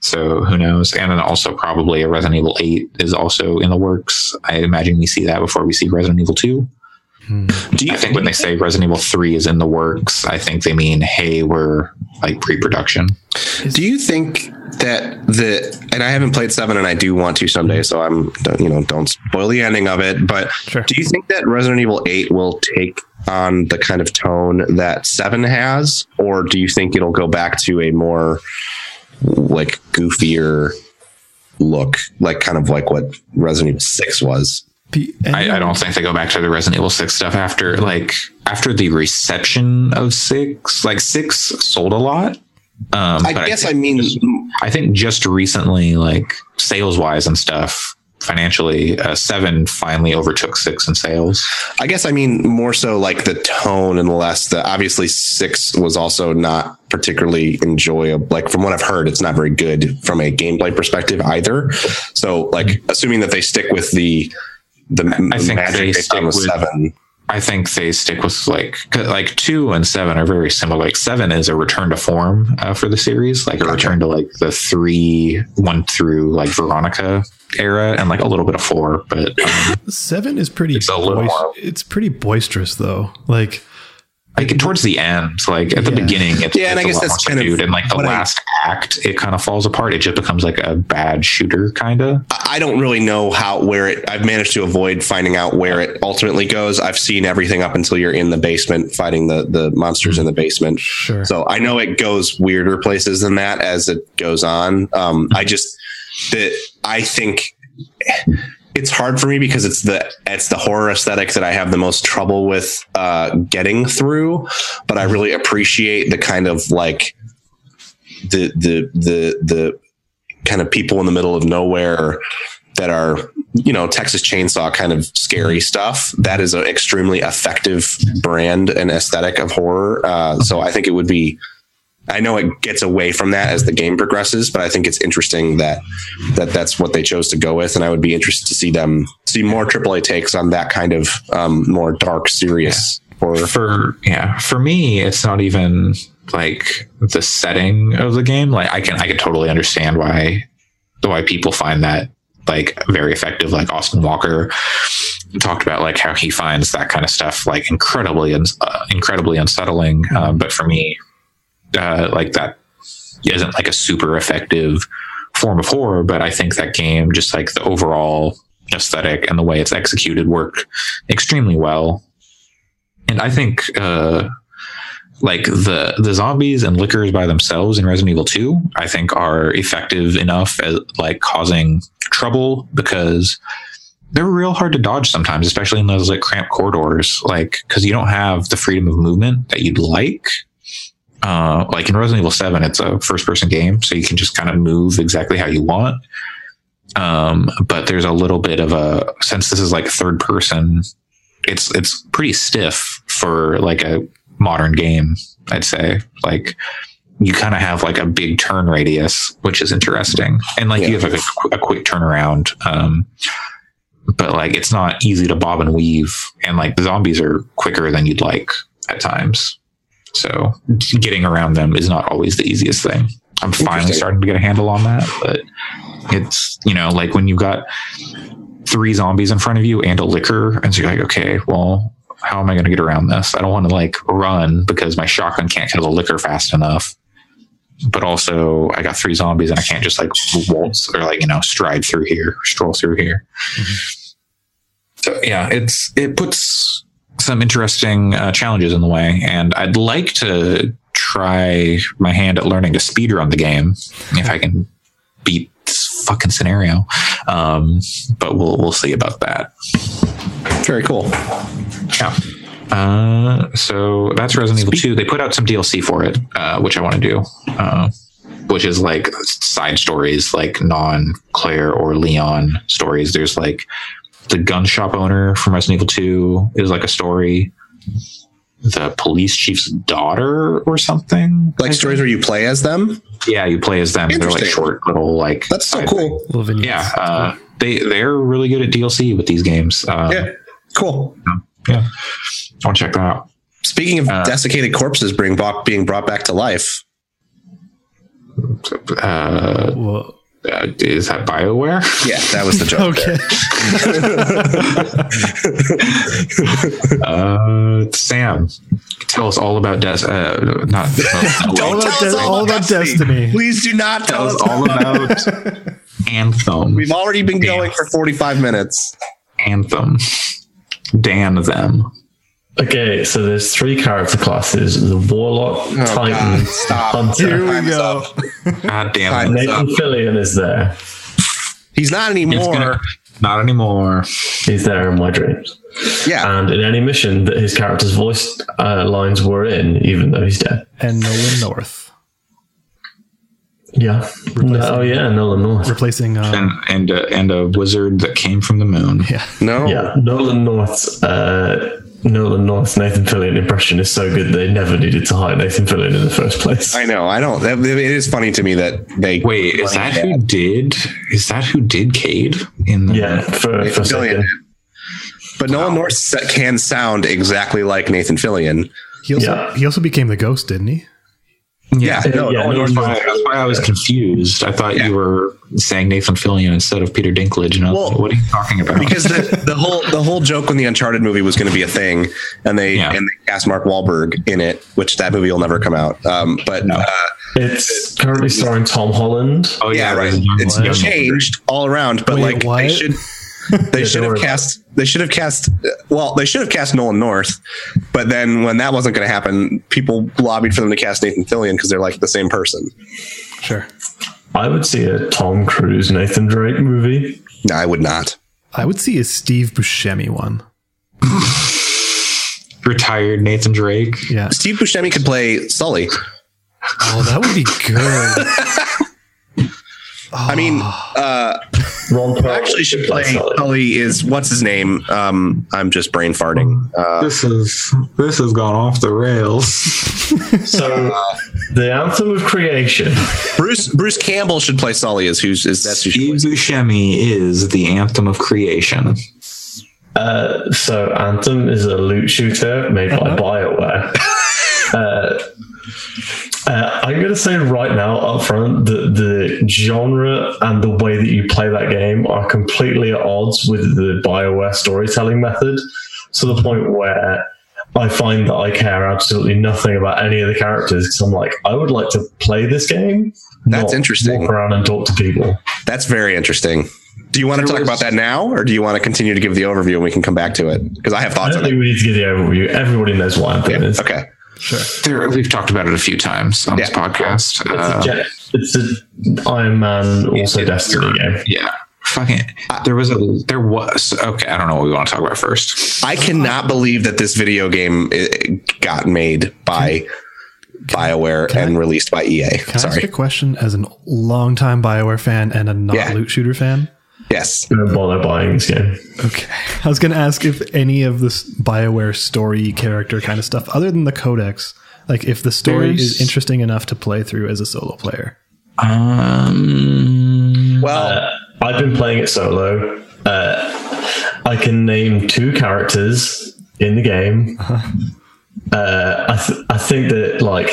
So who knows? And then also probably a Resident Evil 8 is also in the works. I imagine we see that before we see Resident Evil 2. Do you I think when they say Resident Evil 3 is in the works, I think they mean, hey, we're like pre-production. Do you think that the and I haven't played seven and I do want to someday, so I'm you know don't spoil the ending of it. But Sure. do you think that Resident Evil eight will take on the kind of tone that seven has, or do you think it'll go back to a more like goofier look, like kind of like what Resident Evil six was? The- I, I don't think they go back to the Resident Evil 6 stuff after like after the reception of 6. Like 6 sold a lot. Um, I but guess I, think mean just- I think just recently, like sales wise and stuff, financially, uh, 7 finally overtook 6 in sales. I guess I mean more so like the tone and less the obviously six was also not particularly enjoyable. Like from what I've heard, it's not very good from a gameplay perspective either. So like assuming that they stick with the the I think magic they they stick with with- seven. I think they stick with like 'cause, like two and seven are very similar. Like seven is a return to form uh, for the series, like a return to like the three one through like Veronica era, and like a little bit of four. But um, Seven is pretty. It's a little more- it's pretty boisterous though. Like like towards the end, like at the Yeah. beginning, it's, Yeah, and it's I a guess lot that's more kind of and like the what I- last act, it kind of falls apart. It just becomes like a bad shooter, kind of. I don't really know how where it. I've managed to avoid finding out where it ultimately goes. I've seen everything up until you're in the basement fighting the the monsters in the basement. sure. So I know it goes weirder places than that as it goes on. Um, I just that I think it's hard for me because it's the it's the horror aesthetic that I have the most trouble with uh, getting through. But I really appreciate the kind of like the the the the kind of people in the middle of nowhere that are you know Texas Chainsaw kind of scary stuff. That is an extremely effective brand and aesthetic of horror. Uh, so I think it would be. I know it gets away from that as the game progresses, but I think it's interesting that that that's what they chose to go with, and I would be interested to see them see more AAA takes on that kind of um, more dark, serious horror. for yeah for me it's not even like the setting of the game like i can i can totally understand why why people find that like very effective. Like Austin Walker talked about like how he finds that kind of stuff like incredibly uh, incredibly unsettling. Uh, but for me, uh, like that isn't like a super effective form of horror. But I think that game, just like the overall aesthetic and the way it's executed, work extremely well. And I think uh, like the the zombies and lickers by themselves in Resident Evil 2, I think are effective enough as like causing trouble because they're real hard to dodge sometimes, especially in those like cramped corridors, like because you don't have the freedom of movement that you'd like. Uh, like in Resident Evil 7, it's a first person game, so you can just kind of move exactly how you want. Um, but there's a little bit of a since this is like third person, it's it's pretty stiff for like a modern game, I'd say. Like you kind of have like a big turn radius, which is interesting. And like yeah. you have like a, a, quick turnaround. Um, but like it's not easy to bob and weave. And like the zombies are quicker than you'd like at times. So getting around them is not always the easiest thing. I'm finally starting to get a handle on that, but it's, you know, like when you've got three zombies in front of you and a licker, and so you're like, okay, well, how am I going to get around this? I don't want to like run because my shotgun can't kill the licker fast enough. But also, I got three zombies and I can't just like waltz or like you know stride through here, stroll through here. Mm-hmm. So yeah, it's it puts some interesting uh, challenges in the way, and I'd like to try my hand at learning to speed run the game if I can beat this fucking scenario. Um, but we'll we'll see about that. Very cool. Yeah. Uh, so that's Resident Evil 2. They put out some DLC for it, uh, which I want to do, uh, which is like side stories, like non Claire or Leon stories. There's like the gun shop owner from Resident Evil 2 is like a story. The police chief's daughter or something. Like stories where you play as them? Yeah, you play as them. They're like short little like. That's so cool. Yeah. Uh, they, they're really good at DLC with these games. Um, yeah Cool. Yeah. I want to check that out. Speaking of uh, desiccated corpses being brought, being brought back to life. Uh, uh, is that Bioware? Yeah, that was the joke. okay. uh, Sam, tell us all about Des. Uh, not all, about, De- all about Destiny. Please do not tell, tell us all about Anthem. We've already been Damn. going for forty-five minutes. Anthem damn them. Okay, so there's three character classes: the warlock, oh, titan, God, stop. hunter. Here we go. God damn it! Nathan Fillion is there. He's not anymore. Gonna, not anymore. He's there in my dreams. Yeah, and in any mission that his character's voice uh, lines were in, even though he's dead. And Nolan North. Yeah. oh yeah, Nolan North replacing uh, and and uh, and a wizard that came from the moon. Yeah. No. Yeah. Nolan North's uh, Nolan North's Nathan Fillion impression is so good they never needed to hire Nathan Fillion in the first place. I know. I don't. It is funny to me that they wait. Is that, that who did? Is that who did Cayde in the yeah for, for Fillion? But Nolan. North can sound exactly like Nathan Fillion. He also, yeah. he also became the ghost, didn't he? Yeah, no, yeah, no, that's, why, that's, why, I was confused. I thought yeah. you were saying Nathan Fillion instead of Peter Dinklage, and I was well, like, "What are you talking about?" Because the, the whole the whole joke when the Uncharted movie was going to be a thing, and they yeah. and they cast Mark Wahlberg in it, which that movie will never come out. Um, but no. uh, it's currently starring Tom Holland. Oh yeah, right. It's changed all around, but Wait, like what? they should they should have cast. They should have cast. Well, they should have cast Nolan North, but then when that wasn't going to happen, people lobbied for them to cast Nathan Fillion because they're like the same person. Sure. I would see a Tom Cruise Nathan Drake movie. No, I would not. I would see a Steve Buscemi one. Retired Nathan Drake. Yeah. Steve Buscemi could play Sully. Oh, that would be good. I mean, uh, Ron actually should play Sully is what's his name? Um, I'm just brain farting. Uh, this is this has gone off the rails. so uh, the anthem of creation. Bruce Bruce Campbell should play Sully. Is who's is that? Steve Buscemi is the anthem of creation. Uh, so Anthem is a loot shooter made by uh-huh. Bioware. Uh, uh, I'm going to to say right now up front that the genre and the way that you play that game are completely at odds with the Bioware storytelling method to the point where I find that I care absolutely nothing about any of the characters because I'm like, I would like to play this game. That's not interesting. Walk around and talk to people. That's very interesting. Do you want to There talk was- about that now, or do you want to continue to give the overview and we can come back to it? Because I have thoughts. I thoughts don't on think it. we need to give the overview. Everybody knows what Anthem Yeah. is. Okay. Sure. There, we've talked about it a few times on this podcast. It's, Uh, a it's an Iron Man, also it- Destiny game. yeah, fucking. There was a. There was. Okay, I don't know what we want to talk about first. I cannot believe that this video game got made by BioWare I- and released by EA. Can I ask Sorry. a question as a longtime Bioware fan and a not Yeah. loot shooter fan? Yes. Don't bother buying this game. Okay. I was going to ask if any of this BioWare story character kind of stuff, other than the codex, like if the story There's- is interesting enough to play through as a solo player. Um. Well, Uh, I've been playing it solo. Uh, I can name two characters in the game. Uh, I, th- I think that like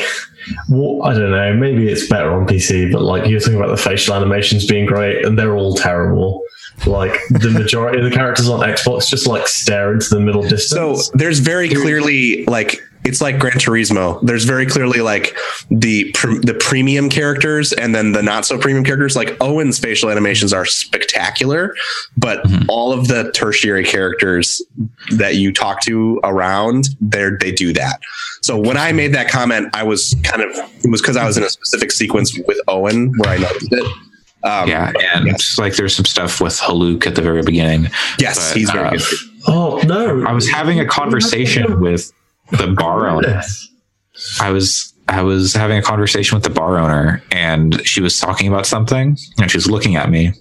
well, I don't know. Maybe it's better on PC, but like you're talking about the facial animations being great, and they're all terrible. Like the majority of the characters on Xbox just like stare into the middle distance. so there's very clearly like it's like Gran Turismo. There's very clearly like the pr- the premium characters and then the not so premium characters. Like Owen's facial animations are spectacular, but all of the tertiary characters that you talk to around, there, they do that. So when I made that comment, I was kind of it was because I was in a specific sequence with Owen where I noticed it. Um, yeah, and yes. like there's some stuff with Haluk at the very beginning. yes, but, he's very uh, good. oh no! I was having a conversation with the bar owner. I was I was having a conversation with the bar owner and she was talking about something and she was looking at me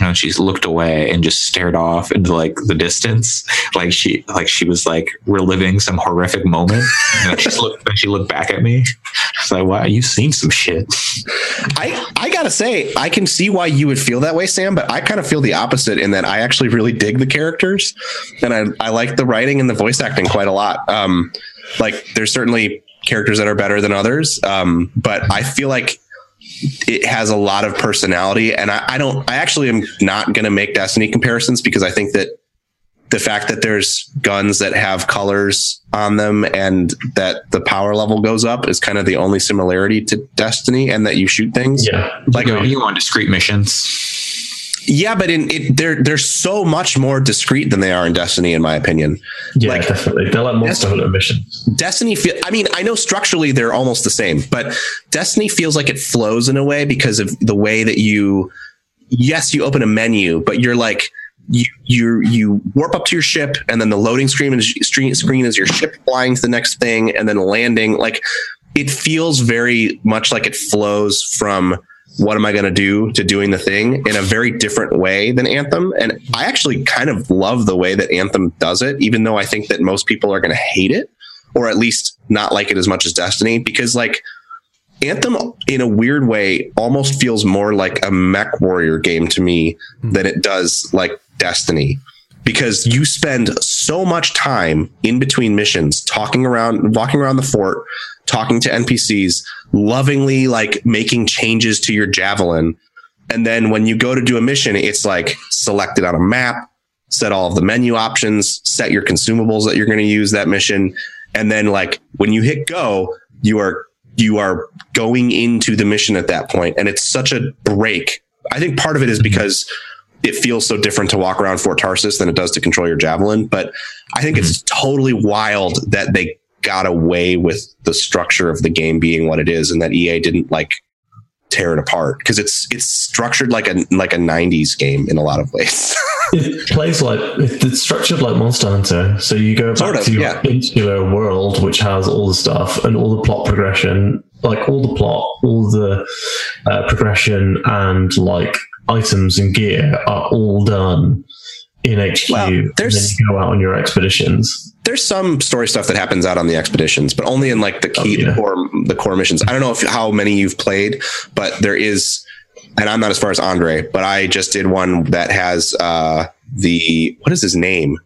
and she's looked away and just stared off into like the distance like she like she was like reliving some horrific moment and she looked and she looked back at me she's like wow you've seen some shit I, I gotta say, I can see why you would feel that way, Sam, but I kind of feel the opposite in that I actually really dig the characters and I, I like the writing and the voice acting quite a lot. Um, like there's certainly characters that are better than others. Um, but I feel like it has a lot of personality and I, I don't, I actually am not going to make Destiny comparisons because I think that the fact that there's guns that have colors on them and that the power level goes up is kind of the only similarity to Destiny and that you shoot things. Yeah, Like, you, go, you go on discrete missions yeah, but in it, they're, they're so much more discreet than they are in Destiny, in my opinion. yeah, like- definitely. They're like Hunter missions. Destiny feel I mean, I know structurally they're almost the same, but Destiny feels like it flows in a way because of the way that you yes, you open a menu, but you're like you you you warp up to your ship and then the loading screen is screen screen is your ship flying to the next thing and then landing like it feels very much like it flows from what am I going to do to doing the thing in a very different way than Anthem. And I actually kind of love the way that Anthem does it, even though I think that most people are going to hate it or at least not like it as much as Destiny because like Anthem in a weird way almost feels more like a mech warrior game to me hmm. than it does like Destiny because you spend so much time in between missions talking around walking around the fort talking to NPCs lovingly like making changes to your javelin. And then when you go to do a mission it's like selected on a map set all of the menu options set your consumables that you're going to use that mission. And then like when you hit go you are you are going into the mission at that point. And it's such a break. I think part of it is mm-hmm. because it feels so different to walk around fort tarsis than it does to control your javelin. But i think it's mm-hmm. totally wild that they got away with the structure of the game being what it is and that ea didn't like tear it apart because it's it's structured like a like a 90s game in a lot of ways It plays like it's structured like Monster Hunter. So you go back Sort of, to your yeah. insular world, which has all the stuff and all the plot progression, like all the plot, all the uh, progression, and like items and gear are all done in HQ. Well, and then there's- you go out on your expeditions. There's some story stuff that happens out on the expeditions, but only in like the key Oh, yeah. the core the core missions. I don't know if how many you've played, but there is, and I'm not as far as Andre, but I just did one that has uh the what is his name?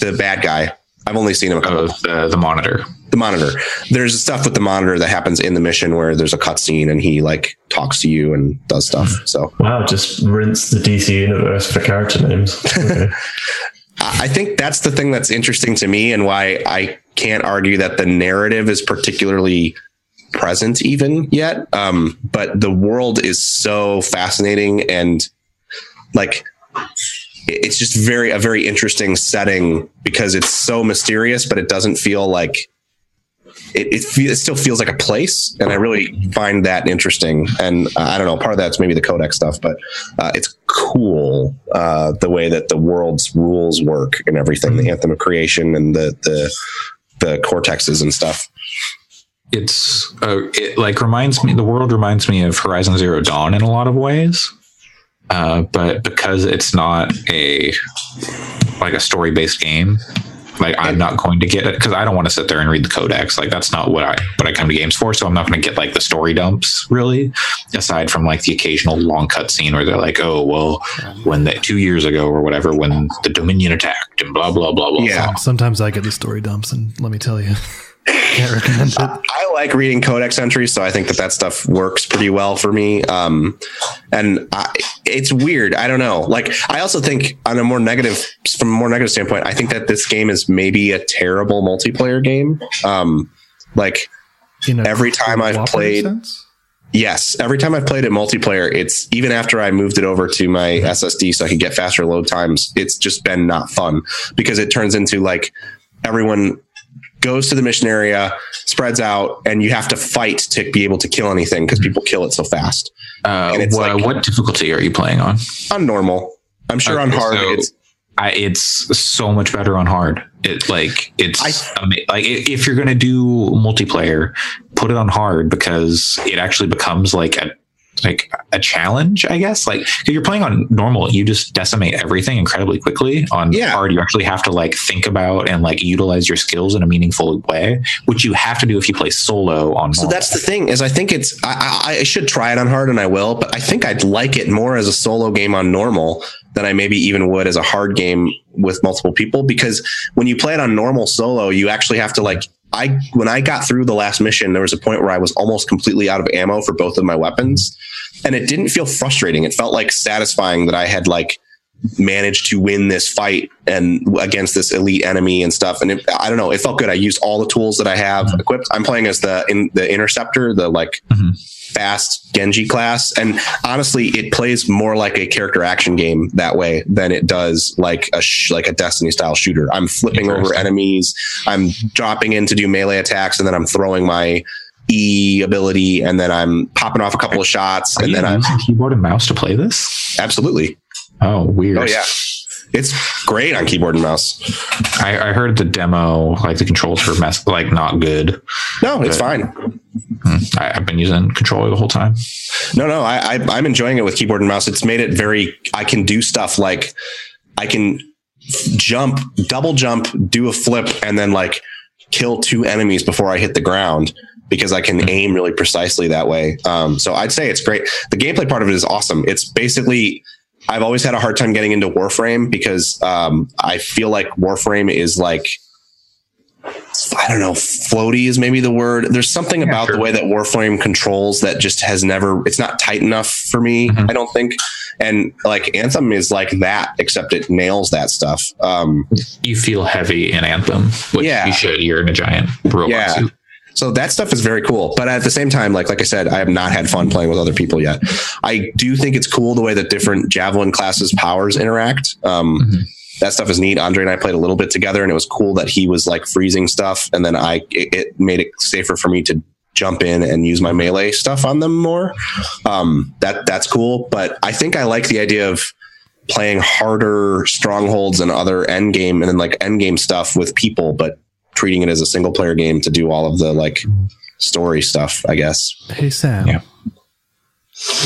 The bad guy. I've only seen him a couple. of the, the monitor the monitor. There's stuff with the monitor that happens in the mission where there's a cutscene and he like talks to you and does stuff. So Wow, just rinse the DC universe for character names. Okay. I think that's the thing that's interesting to me and why I can't argue that the narrative is particularly present even yet. Um, but the world is so fascinating and like it's just very a very interesting setting because it's so mysterious, but it doesn't feel like it, it, fe- it still feels like a place, and I really find that interesting. And uh, I don't know, part of that's maybe the codex stuff, but uh, it's cool uh, the way that the world's rules work and everything, the anthem of creation and the the the cortexes and stuff. it's uh, it like reminds me the world reminds me of horizon zero dawn in a lot of ways uh, but because it's not a like a story based game like i'm not going to get it because i don't want to sit there and read the codex. Like that's not what i what i come to games for so i'm not going to get like the story dumps really. Aside from like the occasional long cut scene where they're like oh well when that two years ago or whatever when the dominion attacked and blah blah blah blah Yeah. Sometimes I get the story dumps, and let me tell you, can't recommend it. I like reading codex entries, so I think that that stuff works pretty well for me. Um, and I, it's weird. I don't know. Like, I also think on a more negative, from a more negative standpoint, I think that this game is maybe a terrible multiplayer game. Um, like, Every time I've played- sense? yes, every time I've played it multiplayer, it's even after I moved it over to my SSD so I could get faster load times. It's just been not fun because it turns into like everyone goes to the mission area, spreads out, and you have to fight to be able to kill anything because people kill it so fast. uh, And it's wha- like- what difficulty are you playing on On normal, I'm sure on hard, so- it's I, it's so much better on hard. It like it's I- ama- like if you're gonna do multiplayer, put it on hard because it actually becomes like a like a challenge, I guess. Like if you're playing on normal, you just decimate everything incredibly quickly. On Yeah. hard, you actually have to like think about and like utilize your skills in a meaningful way, which you have to do if you play solo on. So normal. that's the thing is I think it's I, I, I should try it on hard and I will, but I think I'd like it more as a solo game on normal than I maybe even would as a hard game with multiple people because when you play it on normal solo, you actually have to like I when I got through the last mission, there was a point where I was almost completely out of ammo for both of my weapons, and it didn't feel frustrating. It felt like satisfying that I had like managed to win this fight and against this elite enemy and stuff. And it, I don't know, it felt good. I used all the tools that I have equipped. I'm playing as the in the interceptor, the like Mhm. fast Genji class, and honestly, it plays more like a character action game that way than it does like a sh- like a Destiny style shooter. I'm flipping over enemies. I'm dropping in to do melee attacks, and then I'm throwing my E ability, and then I'm popping off a couple of shots, Are and then I'm using keyboard and mouse to play this. absolutely. Oh, weird. Oh yeah, it's great on keyboard and mouse. I, I heard the demo, like the controls were mess, like not good. No, it's fine. Hmm. I, I've been using controller the whole time. No, no, I, I I'm enjoying it with keyboard and mouse. It's made it very. I can do stuff like I can jump, double jump, do a flip, and then like kill two enemies before I hit the ground because I can aim really precisely that way. Um, so I'd say it's great. The gameplay part of it is awesome. It's basically I've always had a hard time getting into Warframe because um, I feel like Warframe is like I don't know, floaty is maybe the word. There's something about sure. the way that Warframe controls that just has never, it's not tight enough for me, Mhm. I don't think. And like Anthem is like that, except it nails that stuff. Um, You feel heavy in Anthem, which Yeah. you should. You're in a giant robot Yeah. suit. So that stuff is very cool. But at the same time, like like I said, I have not had fun playing with other people yet. I do think it's cool the way that different javelin classes powers interact. Um, Mhm. That stuff is neat. Andre and I played a little bit together, and it was cool that he was like freezing stuff, and then I it, it made it safer for me to jump in and use my melee stuff on them more. Um, that that's cool. But I think I like the idea of playing harder strongholds and other end game and then like end game stuff with people, but treating it as a single player game to do all of the like story stuff, I guess. Hey Sam. Yeah.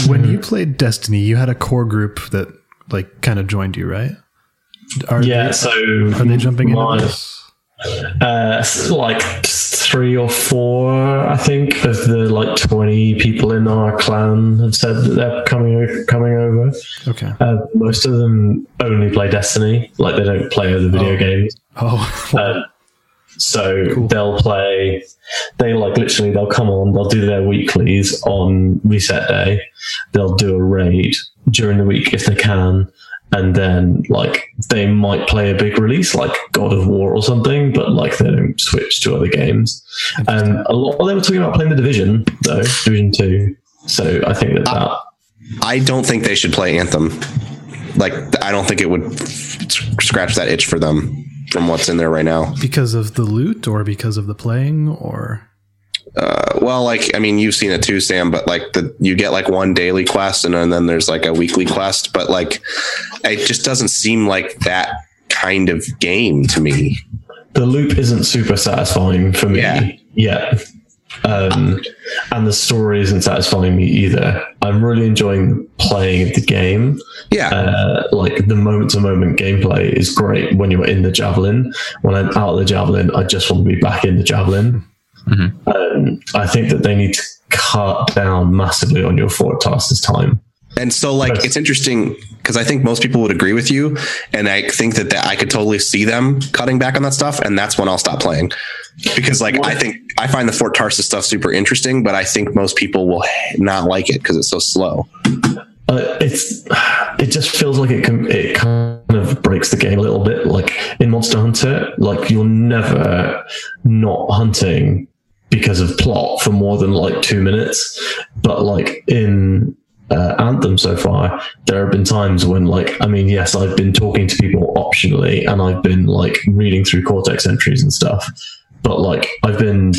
When you played Destiny, you had a core group that like kind of joined you, right? Are yeah, they, so are they jumping into my- this? Uh, like three or four, I think, of the like twenty people in our clan have said that they're coming coming over. Okay. Uh, most of them only play Destiny, like they don't play other video Oh. games. Oh, Um, So they'll play. They like literally. They'll come on. They'll do their weeklies on reset day. They'll do a raid during the week if they can, and then like they might play a big release like God of War or something, but like they don't switch to other games. And a lot of them were talking about playing the Division though, Division Two. So I think that that I don't think they should play Anthem. Like, I don't think it would scratch that itch for them from what's in there right now. Because of the loot or because of the playing or Uh, well, like, I mean, you've seen it too, Sam, but like the, you get like one daily quest and, then there's like a weekly quest, but like, it just doesn't seem like that kind of game to me. the loop isn't super satisfying for me Yeah. yet. Um, and the story isn't satisfying me either. I'm really enjoying playing the game. Yeah. Uh, like the moment to moment gameplay is great when you're in the javelin. When I'm out of the javelin, I just want to be back in the javelin. Um, I think that they need to cut down massively on your forward tasks this time. And so, like, it's interesting because I think most people would agree with you, and I think that, that I could totally see them cutting back on that stuff, and that's when I'll stop playing. Because, like, I think I find the Fort Tarsis stuff super interesting, but I think most people will not like it because it's so slow. Uh, it's it just feels like it can, it kind of breaks the game a little bit. Like in Monster Hunter, like you're never not hunting because of plot for more than like two minutes. But like in uh, Anthem so far, there have been times when like I mean, yes, I've been talking to people optionally, and I've been like reading through Cortex entries and stuff. But like I've been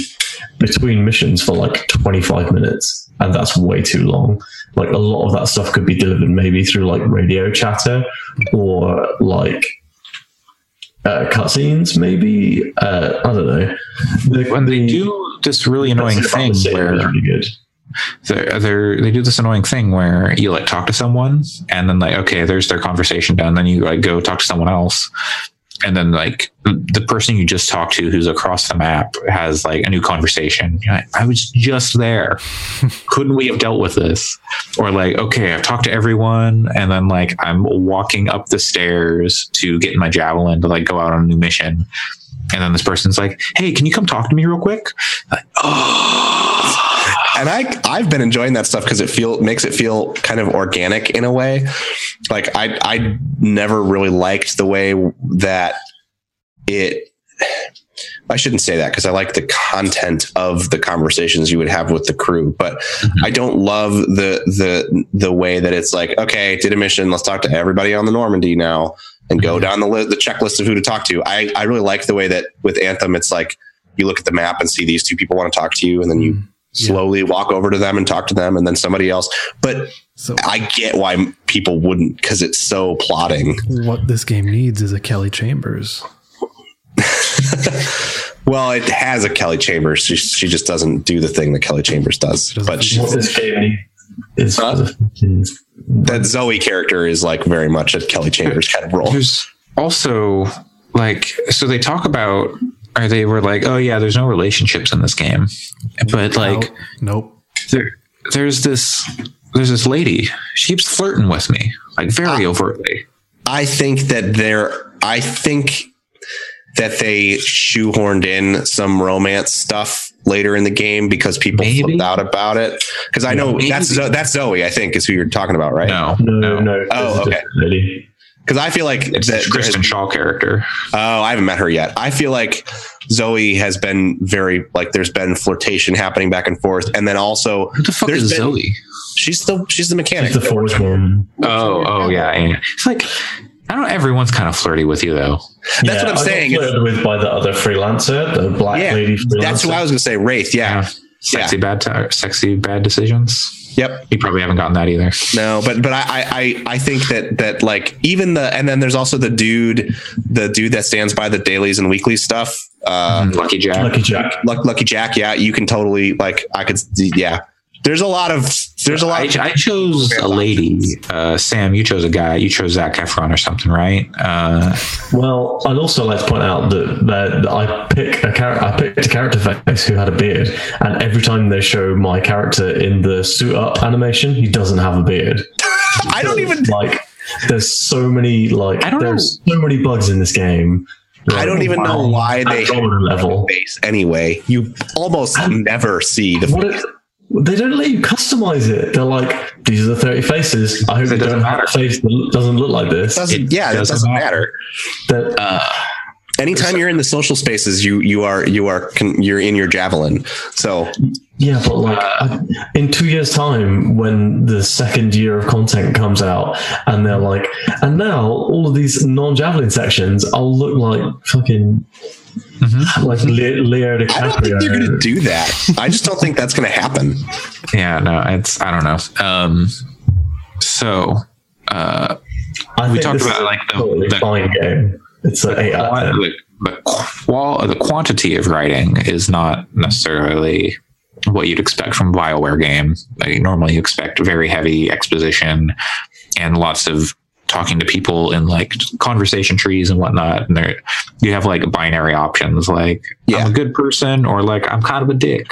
between missions for like 25 minutes, and that's way too long. Like a lot of that stuff could be delivered maybe through like radio chatter or like uh, cutscenes, maybe. Uh, I don't know. The, When they do this really annoying thing where really good. They're, they're they do this annoying thing where you like talk to someone and then like okay there's their conversation done. Then you like go talk to someone else. And then like the person you just talked to who's across the map has like a new conversation. Like, i was just there. Couldn't we have dealt with this? Or like okay i've talked to everyone. And then like i'm walking up the stairs to get my javelin to like go out on a new mission. And then this person's like hey can you come talk to me real quick? Like, oh and I I've been enjoying that stuff because it feel makes it feel kind of organic in a way. Like I I never really liked the way that it. I shouldn't say that because I like the content of the conversations you would have with the crew, but mm-hmm. I don't love the the the way that it's like, okay, did a mission, let's talk to everybody on the Normandy now and go mm-hmm. down the li- the checklist of who to talk to. I I really like the way that with Anthem, it's like you look at the map and see these two people want to talk to you, and then you mm-hmm. Slowly walk over to them and talk to them and then somebody else. But So i get why people wouldn't because it's so plotting. What this game needs is a Kelly Chambers. well it has a kelly chambers. She, she just doesn't do the thing that kelly chambers does. Doesn't but she, What this game needs is that zoe character is like very much a kelly chambers kind of role. There's also like so they talk about or they were like oh yeah there's no relationships in this game but like Oh, nope. there there's this there's this lady she keeps flirting with me like very overtly i think that they're i think that they shoehorned in some romance stuff later in the game because people Maybe. flipped out about it because i know Maybe. that's that's zoe i think is who you're talking about right no No, no. Oh, this is okay. Different, Really. because I feel like it's that this kristen shaw character Oh, I haven't met her yet. I feel like Zoe has been very like there's been flirtation happening back and forth, and then also who the fuck There's is been- zoe she's the she's the mechanic. She's the forge woman. oh oh yeah, yeah it's like i don't know everyone's kind of flirty with you though That's what I'm I saying. flirted with by the other freelancer, the black yeah, lady freelancer. that's who I was going to say. Wraith. Yeah. sexy bad ti- sexy bad decisions Yep. you probably haven't gotten that either No, but but I, I I I think that that like even the and then there's also the dude the dude that stands by the dailies and weekly stuff. Uh, lucky jack Lucky Jack. Lucky Jack. Yeah, you can totally like I could. Yeah, there's a lot of there's a lot. I, Of, I chose a lady. Uh, Sam, you chose a guy. You chose Zac Efron or something, right? Uh, Well, I'd also like to point out that, that, that I pick a character. I picked a character face who had a beard, and every time they show my character in the suit up animation, he doesn't have a beard. I don't even like. There's so many like I don't there's so many bugs in this game I don't even know why they Andromeda level. base anyway. You almost never see the What if, they don't let you customize it. They're like, these are the 30 faces. I hope It doesn't don't have a face that doesn't look like this. doesn't, It yeah, it doesn't doesn't matter. matter. That- uh, Anytime you're in the social spaces, you you are you are you're in your javelin. So yeah, but like uh, I, in two years' time, when the second year of content comes out, and they're like, and now all of these non-javelin sections, I'll look like fucking like Le- Leo DiCaprio. I don't think they're going to do that. I just don't think that's going to happen. Yeah, no, it's I don't know. Um, so uh, I we talked about, like, the- totally the- fine game. It's an eight out of the, the, qual- the quantity of writing is not necessarily what you'd expect from a Bioware game. Like, normally, you expect very heavy exposition and lots of talking to people in like conversation trees and whatnot. And there, you have like binary options, like Yeah. I'm a good person or like I'm kind of a dick.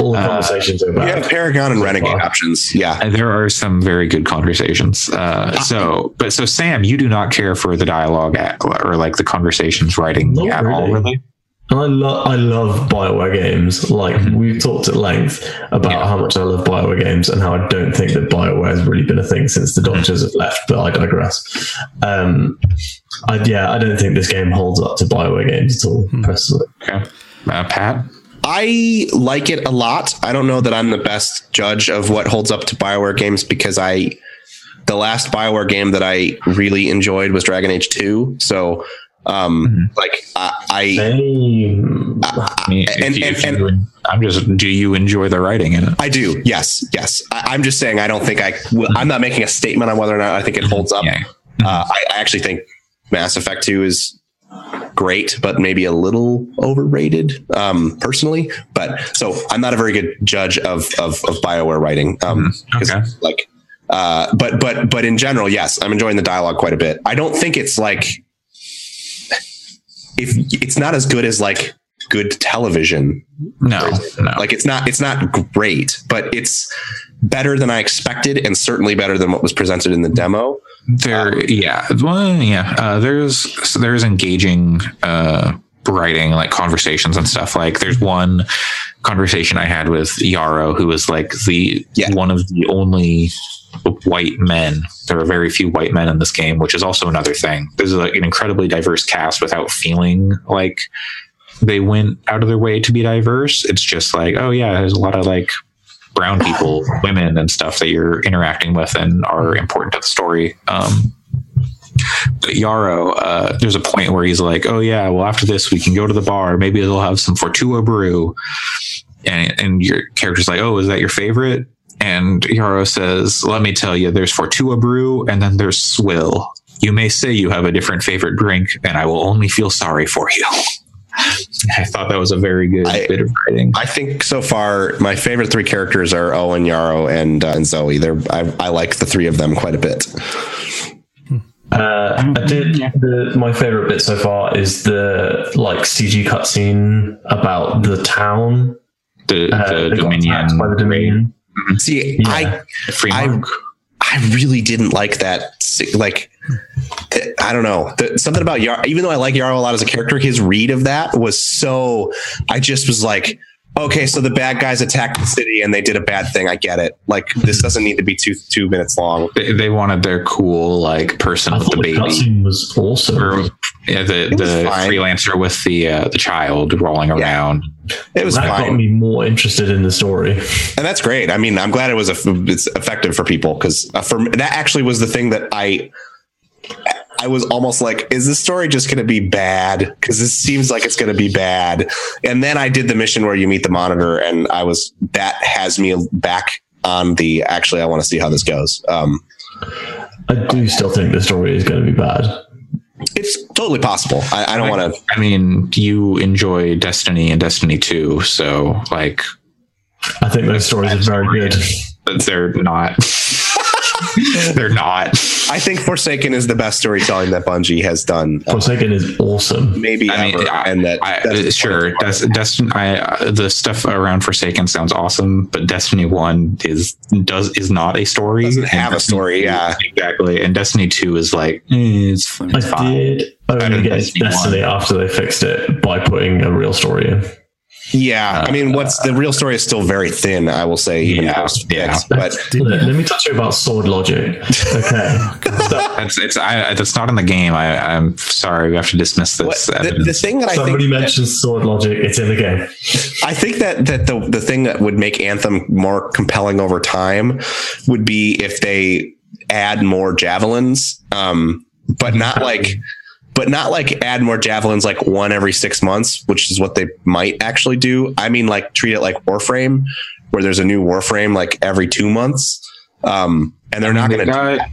All the uh, conversations are You about. have Paragon and Renegade far. options. Yeah. And there are some very good conversations. Uh, so, but so Sam, you do not care for the dialogue at, or like the conversations writing Not at all, really. Really. And I love I love Bioware games. Like we've talked at length about Yeah. how much I love Bioware games and how I don't think that Bioware has really been a thing since the Doctors have left. But I digress. Um, I, yeah, I don't think this game holds up to Bioware games at all. Personally, Okay. Uh, Pat? I like it a lot. I don't know that I'm the best judge of what holds up to BioWare games because I the last BioWare game that I really enjoyed was Dragon Age 2. So um like I, I Same. I mean, if And- you- and- and- I'm just, do you enjoy the writing in it? I do. Yes. Yes. I, I'm just saying I don't think I I'm not making a statement on whether or not I think it holds up. Yeah. Uh, I, I actually think Mass Effect 2 is great, but maybe a little overrated, um, personally. But so I'm not a very good judge of of, of Bioware writing. Um, 'cause, Okay. like, uh, but but but in general, yes, I'm enjoying the dialogue quite a bit. I don't think it's like if it's not as good as like good television No, no. like it's not it's not great but it's better than i expected and certainly better than what was presented in the demo there, yeah, well, yeah. Uh, there's so there's engaging uh, writing, like conversations and stuff. Like there's one conversation I had with Yarrow, who was like the Yeah. one of the only white men. There are very few white men in this game, which is also another thing. There's like an incredibly diverse cast without feeling like they went out of their way to be diverse. It's just like, oh yeah, there's a lot of like brown people, women, and stuff that you're interacting with and are important to the story. Um, Yarrow, uh, there's a point where he's like, "Oh yeah, well after this we can go to the bar. Maybe they'll have some Fortua brew." And and your character's like, "Oh, is that your favorite?" And Yarrow says, "Let me tell you, there's Fortua brew, and then there's swill. You may say you have a different favorite drink, and I will only feel sorry for you." I thought that was a very good I- bit of writing. i think so far my favorite three characters are owen yarrow and uh, and zoe they're I, I like the three of them quite a bit Uh, I did. The, my favorite bit so far is the like CG cutscene about the town. the Uh, the Dominion, by the Dominion. see Yeah. i I- I really didn't like that. Like, I don't know. The, something about Yarrow, even though I like Yarrow a lot as a character, his read of that was so. I just was like, okay, so the bad guys attacked the city and they did a bad thing. I get it. Like, this doesn't need to be two two minutes long. they, they wanted their cool like person I with the the baby cutscene was awesome. or yeah, the the fine. freelancer with the uh, the child rolling around. It was that got me more interested in the story. and that's great. I mean, I'm glad it was a, it's effective for people because uh, for that actually was the thing that I. I was almost like, is this story just going to be bad? Because this seems like it's going to be bad. And then I did the mission where you meet the monitor, and I was that has me back on the. Actually, I want to see how this goes. Um, I do still think the story is going to be bad. it's totally possible. I, I don't want to. I mean, you enjoy Destiny and Destiny Two, so like I think those stories are very good. but they're not. They're not. I think Forsaken is the best storytelling that Bungie has done. uh, Forsaken is awesome. maybe I mean, ever, I, and that I, that's- sure. Des- Destiny, I, uh, the stuff around Forsaken sounds awesome, but Destiny One is does is not a story. Doesn't have a story, 2 yeah. exactly. And Destiny Two is like eh, it's, I fine. did Better only get Destiny Destiny after they fixed it by putting a real story in. Yeah. I mean, what's the real story is still very thin. I will say, even Yeah, post yeah. but Let, let me talk to you about sword logic. Okay. That's it's I, that's not in the game. I, I'm sorry. We have to dismiss what, this. the, the thing that I think Somebody that- mentions sword logic, it's in the game. I think that that the the thing that would make Anthem more compelling over time would be if they add more javelins, um, but not like, but not like add more javelins like one every six months, which is what they might actually do. I mean, like treat it like Warframe, where there's a new Warframe like every two months. Um, and they're not going to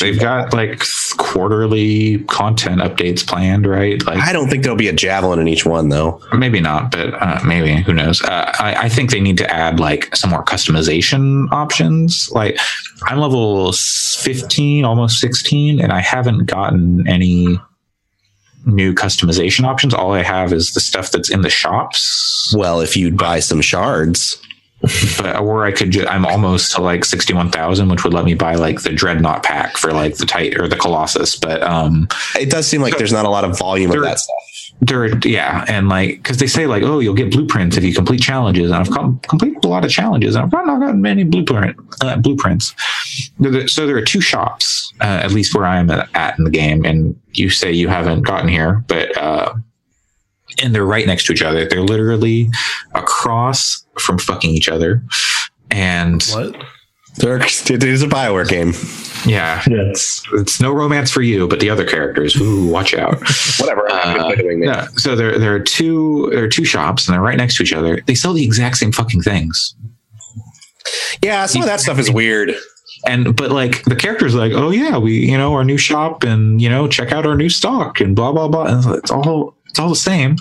they've got like quarterly content updates planned, right? Like I don't think there'll be a javelin in each one though. maybe not, but uh, maybe who knows? Uh, I, I think they need to add like some more customization options. Like I'm level 15, almost 16, and I haven't gotten any new customization options. All I have is the stuff that's in the shops. Well, if you'd buy some shards, but or I could ju- I'm almost to like 61,000 which would let me buy like the dreadnought pack for like the tight or the colossus but um it does seem like there's not a lot of volume of that stuff. There yeah and like because they say like oh you'll get blueprints if you complete challenges and I've com- completed a lot of challenges and I've not gotten many blueprint uh, blueprints so there are two shops uh, at least where I'm at, at in the game and you say you haven't gotten here but uh and they're right next to each other they're literally across from fucking each other and What? They're, it is a Bioware game. Yeah, Yes. it's no romance for you, but the other characters, ooh, watch out. Whatever. Uh, not yeah, so there, there are two, there are two shops, and they're right next to each other. They sell the exact same fucking things, Yeah, some of that stuff is weird. and but like the characters, like, oh yeah, we, you know, our new shop, and you know, check out our new stock, and blah blah blah. And it's all, it's all the same.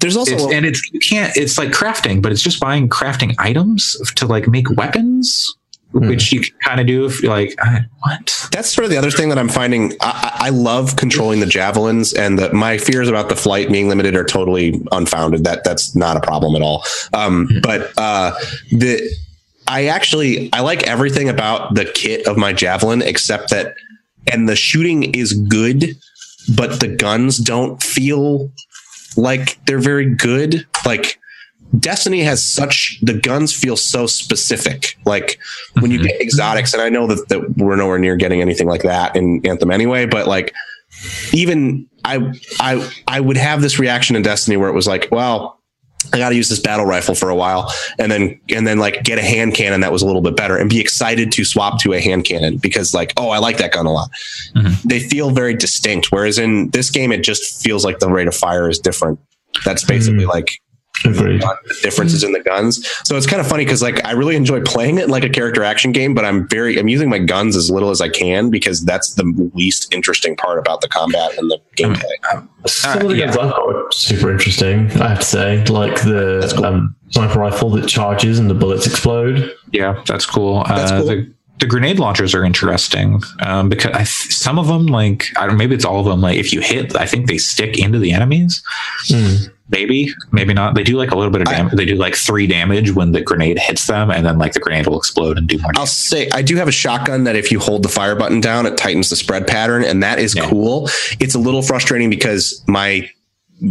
There's also It's, and it's you can't. It's like crafting, but it's just buying crafting items to like make weapons, which you can kind of do if you're like, I, what? that's sort of the other thing that I'm finding. I, I I love controlling the javelins, and the, my fears about the flight being limited are totally unfounded. That that's not a problem at all. Um, But uh, the I actually I like everything about the kit of my javelin except that, and the shooting is good, but the guns don't feel like they're very good. Like Destiny has such the guns feel so specific. Like when you mm-hmm. get exotics, and I know that, that we're nowhere near getting anything like that in Anthem anyway, but like even I I I would have this reaction in Destiny where it was like, well, I got to use this battle rifle for a while, and then and then like get a hand cannon that was a little bit better, and be excited to swap to a hand cannon because like, oh, I like that gun a lot. Mhm. They feel very distinct, whereas in this game, it just feels like the rate of fire is different. That's basically like Agreed. differences in the guns. So it's kind of funny because like I really enjoy playing it like a character action game, but I'm very I'm using my guns as little as I can because that's the least interesting part about the combat and the gameplay. Some of the yeah. guns I thought were super interesting, I have to say. Like the cool. um, sniper rifle that charges and the bullets explode. Yeah, that's cool. That's uh, cool. The, the grenade launchers are interesting um, because I th- some of them, like I don't, maybe it's all of them. Like if you hit, I think they stick into the enemies. Hmm. Maybe, maybe not. They do like a little bit of I- damage. They do like three damage when the grenade hits them, and then like the grenade will explode and do more. Damage. I'll say I do have a shotgun that if you hold the fire button down, it tightens the spread pattern, and that is Yeah. cool. It's a little frustrating because my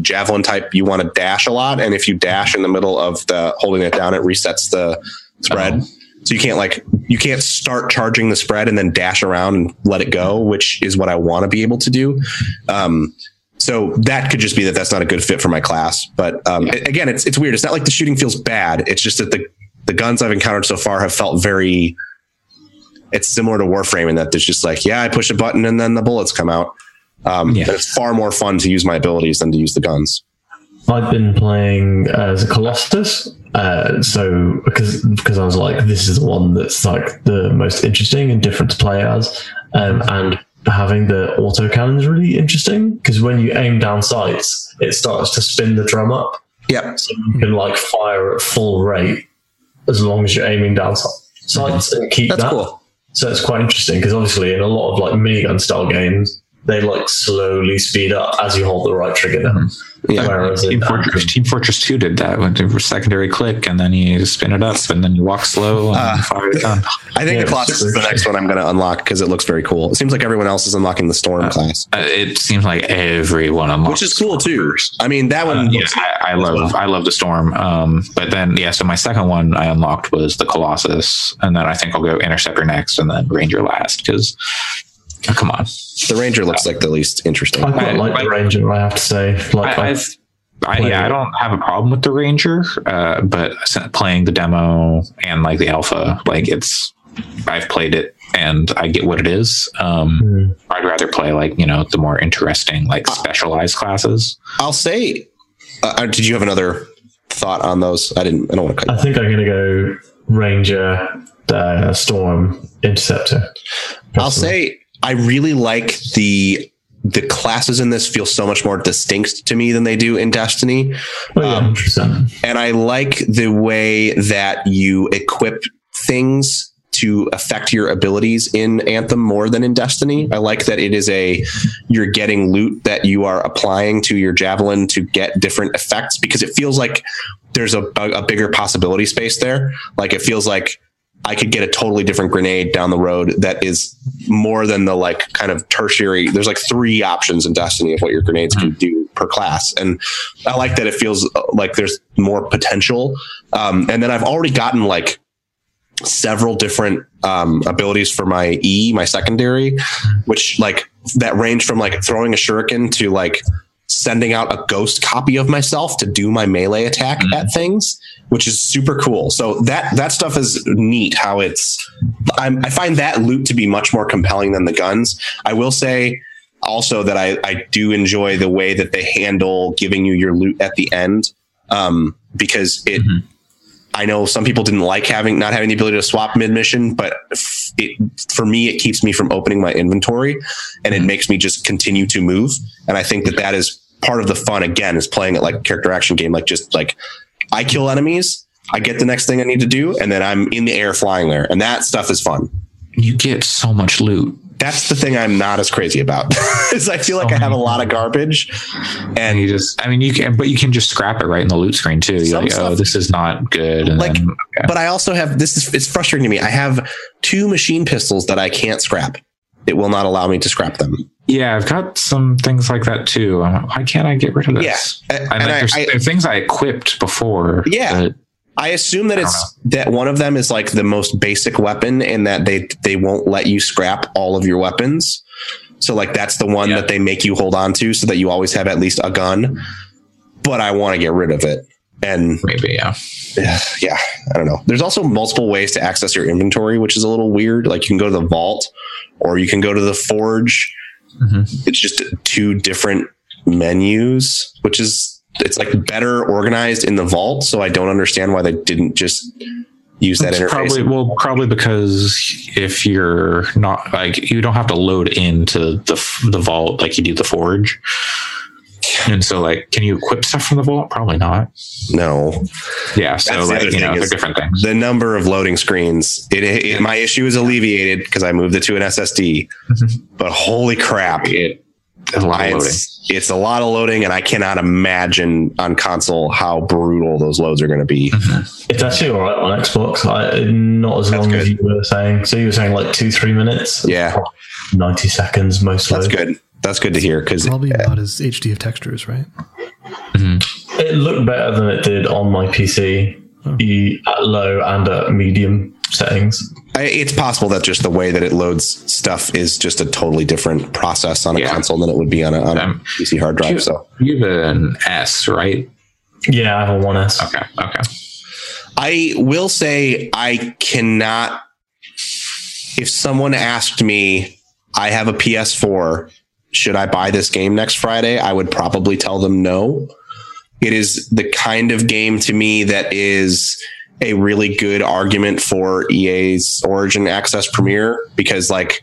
javelin type you want to dash a lot, and if you dash in the middle of the holding it down, it resets the spread. Oh. So you can't like you can't start charging the spread and then dash around and let it go, which is what I want to be able to do. Um, so that could just be that that's not a good fit for my class. But um, a- again, it's it's weird. It's not like the shooting feels bad. It's just that the the guns I've encountered so far have felt very. It's similar to Warframe in that there's just like, yeah, I push a button and then the bullets come out. Um, Yeah. and it's far more fun to use my abilities than to use the guns. I've been playing as a Colossus, uh, so because because I was like, this is the one that's like the most interesting and different to play as, um, and having the auto cannon is really interesting because when you aim down sights, it starts to spin the drum up, Yep. so you can like fire at full rate as long as you're aiming down sights and keep That's that. cool. So it's quite interesting because obviously in a lot of like minigun style games, they like slowly speed up as you hold the right trigger down. Yeah. Whereas Team Fortress, Team Fortress 2 did that with the secondary click, and then you spin it up, and then you walk slow and fire it down. I think Yeah, the Colossus is the next one I'm going to unlock because it looks very cool. It seems like everyone else is unlocking the Storm class, Uh, it seems like everyone unlocks which is cool too. I mean, that one. Uh, yeah, I, I love I love the storm. Um, but then yeah, so my second one I unlocked was the Colossus, and then I think I'll go Interceptor next, and then Ranger last because come on, the Ranger looks like the least interesting. I quite like I- the Ranger, I have to say. Like, I, I, I've I, yeah, I don't have a problem with the Ranger, uh, but playing the demo and like the alpha, like it's I've played it and I get what it is. Um, Hmm. I'd rather play like you know the more interesting like specialized classes. I'll say. Uh, uh, did you have another thought on those? I didn't. I don't want to cut. I think I'm going to go Ranger, uh, Storm, Interceptor. I'll say I really like the the classes in this feel so much more distinct to me than they do in Destiny. Oh, yeah, um, and I like the way that you equip things to affect your abilities in Anthem more than in Destiny. I like that it is a you're getting loot that you are applying to your javelin to get different effects because it feels like there's a, a, a bigger possibility space there. Like it feels like I could get a totally different grenade down the road that is more than the like kind of tertiary. There's like three options in Destiny of what your grenades can do per class, and I like that it feels uh, like there's more potential. Um, and then I've already gotten like several different um, abilities for my E, my secondary, which like that range from like throwing a shuriken to like sending out a ghost copy of myself to do my melee attack at things, which is super cool. So that that stuff is neat. How it's I'm, I find that loot to be much more compelling than the guns. I will say also that I I do enjoy the way that they handle giving you your loot at the end, um, because it. I know some people didn't like having not having the ability to swap mid mission, but it, for me, it keeps me from opening my inventory, and it mm-hmm. makes me just continue to move. And I think that that is part of the fun. Again, is playing it like a character action game, like just like I kill enemies, I get the next thing I need to do, and then I'm in the air flying there, and that stuff is fun. You get so much loot. That's the thing I'm not as crazy about. is I feel like I have a lot of garbage, And and you just, I mean, you can, but you can just scrap it right in the loot screen too. You're like, oh, this is not good. And Like, then, okay. but I also have this is it's frustrating to me. I have two machine pistols that I can't scrap. It will not allow me to scrap them. yeah, I've got some things like that too. Why can't I get rid of this? Yeah, And, and like, I- there's, I- there's things I equipped before. Yeah. I assume that I it's that one of them is like the most basic weapon and that they they won't let you scrap all of your weapons. So like that's the one Yeah. that they make you hold on to so that you always have at least a gun. But I want to get rid of it. And maybe, yeah. yeah, I don't know. There's also multiple ways to access your inventory, which is a little weird. Like you can go to the vault or you can go to the forge. Mhm. It's just two different menus, which is it's like better organized in the vault. So I don't understand why they didn't just use that It's interface. probably well, probably because if you're not like you don't have to load into the the vault like you do the forge, and so like, can you equip stuff from the vault? Probably not. no, Yeah, so That's like you know, they're different things. the number of loading screens. It, it my issue is alleviated because I moved it to an SSD. Mm-hmm. But holy crap! It, a lot I- of loading. it's, it's a lot of loading, and I cannot imagine on console how brutal those loads are going to be. Mm-hmm. It's actually all right on Xbox. I, not as That's long as you were saying. So you were saying like two, three minutes? Yeah. 90 seconds most That's load. good. That's good to hear because Probably uh, about as HD of textures, right? Mm-hmm. It looked better than it did on my PC oh. e- at low and at medium settings. It's possible that just the way that it loads stuff is just a totally different process on a Yeah. console than it would be on a, on a Um, PC hard drive. You, So you have an S, right? Yeah, I have a one S. Okay, okay. I will say I cannot. If someone asked me, I have a PS4, should I buy this game next Friday? I would probably tell them no. It is the kind of game to me that is a really good argument for EA's Origin Access Premier because, like,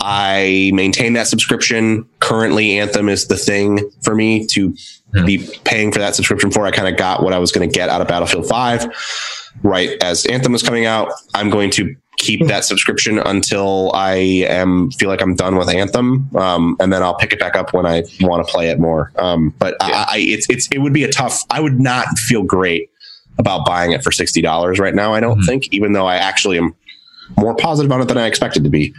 I maintain that subscription. Currently, Anthem is the thing for me to be paying for that subscription for. I kind of got what I was going to get out of Battlefield 5 right as Anthem was coming out. I'm going to keep that subscription until I am feel like I'm done with Anthem, um, and then I'll pick it back up when I want to play it more. Um, but I, I, it's it's it would be a tough. I would not feel great about buying it for sixty dollars right now. I don't Mhm. think, even though I actually am more positive on it than I expected to be.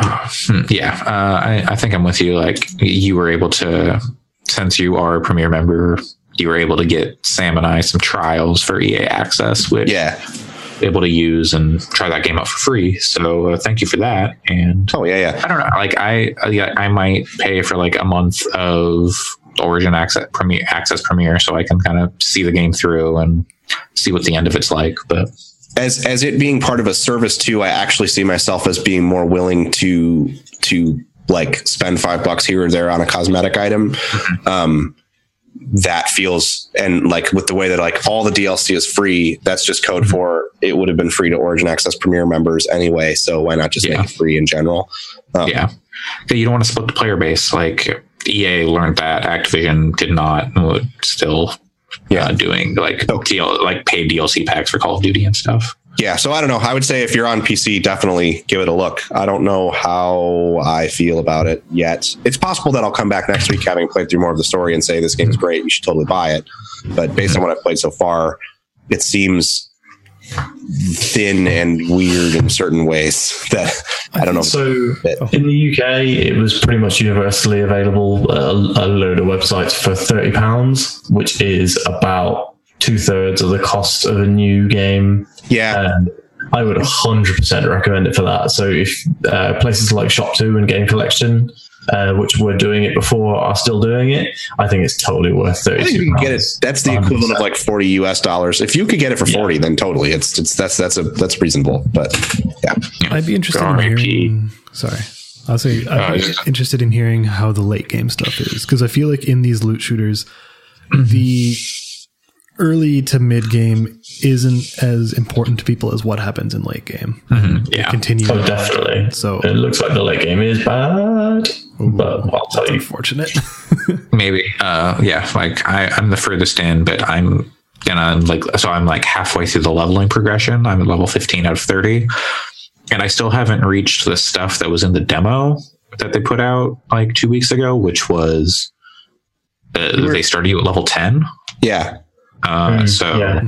Hmm, yeah, uh, I, I think I'm with you. Like you were able to, since you are a Premier member, you were able to get Sam and I some trials for EA Access, which Yeah. able to use and try that game out for free. So uh, thank you for that. And Oh yeah, yeah. I don't know, like I yeah, I might pay for like a month of Origin Access Premier Access Premier so I can kind of see the game through and see what the end of it's like. But as as it being part of a service too, I actually see myself as being more willing to to like spend five bucks here or there on a cosmetic item. Um, that feels and like with the way that like all the DLC is free, that's just code for it would have been free to Origin Access Premier members anyway. So why not just Yeah. make it free in general? Um, yeah, you don't want to split the player base. Like EA learned that Activision did not still Yeah. uh, doing like Oh. DL, like paid DLC packs for Call of Duty and stuff. Yeah, so I don't know. I would say if you're on PC, definitely give it a look. I don't know how I feel about it yet. It's possible that I'll come back next week having played through more of the story and say this game's great. You should totally buy it. But based on what I've played so far, it seems thin and weird in certain ways that I don't know. So in the UK, it was pretty much universally available. A, a load of websites for thirty pounds, which is about two thirds of the cost of a new game. Yeah, And I would hundred percent recommend it for that. So if uh, places like Shopto and Game Collection, uh, which were doing it before, are still doing it, I think it's totally worth thirty. I think you can get it. That's the equivalent of like forty US dollars. If you could get it for Yeah. forty, then totally, it's it's that's that's a that's reasonable. But yeah, I'd be interested in hearing. Sorry, I'll say I'd Uh, be interested in hearing how the late game stuff is because I feel like in these loot shooters, the early to mid game isn't as important to people as what happens in late game. Yeah. Continue. Oh, definitely. So- it looks like the late game is bad, but I'll tell That's you. unfortunate. maybe uh yeah like I, i'm the furthest in but i'm gonna like so i'm like halfway through the leveling progression i'm at level 15 out of 30 and i still haven't reached the stuff that was in the demo that they put out like two weeks ago which was uh, they started you at level 10 yeah, uh Mm, so yeah.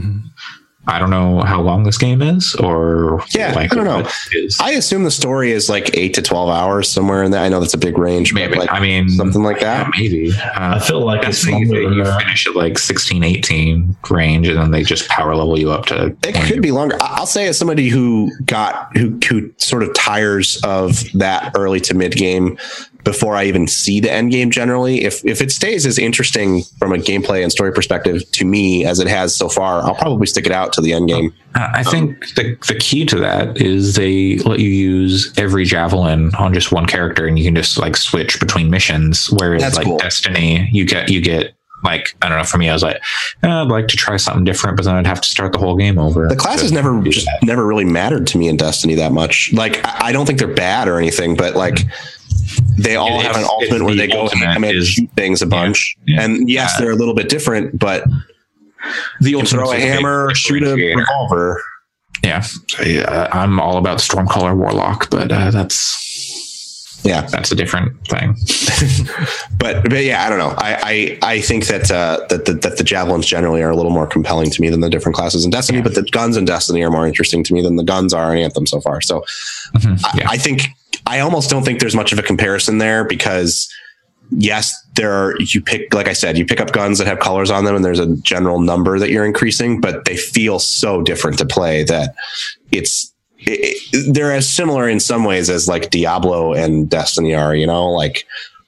I don't know how long this game is or Yeah, like I don't know. what it is. I assume the story is like eight to twelve hours somewhere in that. I know that's a big range, maybe like i mean something like that. yeah, maybe uh, I feel like it's Destiny, longer you that. finish at like 16, 18 range, and then they just power level you up to. It 20. could be longer. I- I'll say as somebody who got who who sort of tires of that early to mid game before I even see the end game generally. If if it stays as interesting from a gameplay and story perspective to me as it has so far, I'll probably stick it out to the end game. Uh, I think the the key to that is they let you use every javelin on just one character, and you can just like switch between missions. Whereas like cool. Destiny, you get you get like I don't know. For me, I was like, eh, I'd like to try something different, but then I'd have to start the whole game over. The classes to never just never really mattered to me in Destiny that much. Like I, I don't think they're bad or anything, but like they all It's- have an ultimate where the they go ultimate ham and shoot things a bunch. yeah. And yes, Yeah. they're a little bit different, but the can throw a hammer shoot a revolver. Yeah, So, yeah, I'm all about Stormcaller Warlock, but uh, that's Yeah. that's a different thing. but but yeah, I don't know. I I, I think that uh, that the, that the javelins generally are a little more compelling to me than the different classes in Destiny. Yeah. But the guns in Destiny are more interesting to me than the guns are in Anthem so far. So Mhm, I. I think I almost don't think there's much of a comparison there because yes, there are you pick like I said, you pick up guns that have colors on them, and there's a general number that you're increasing, but they feel so different to play that it's. It, it- they're as similar in some ways as like Diablo and Destiny are, you know, like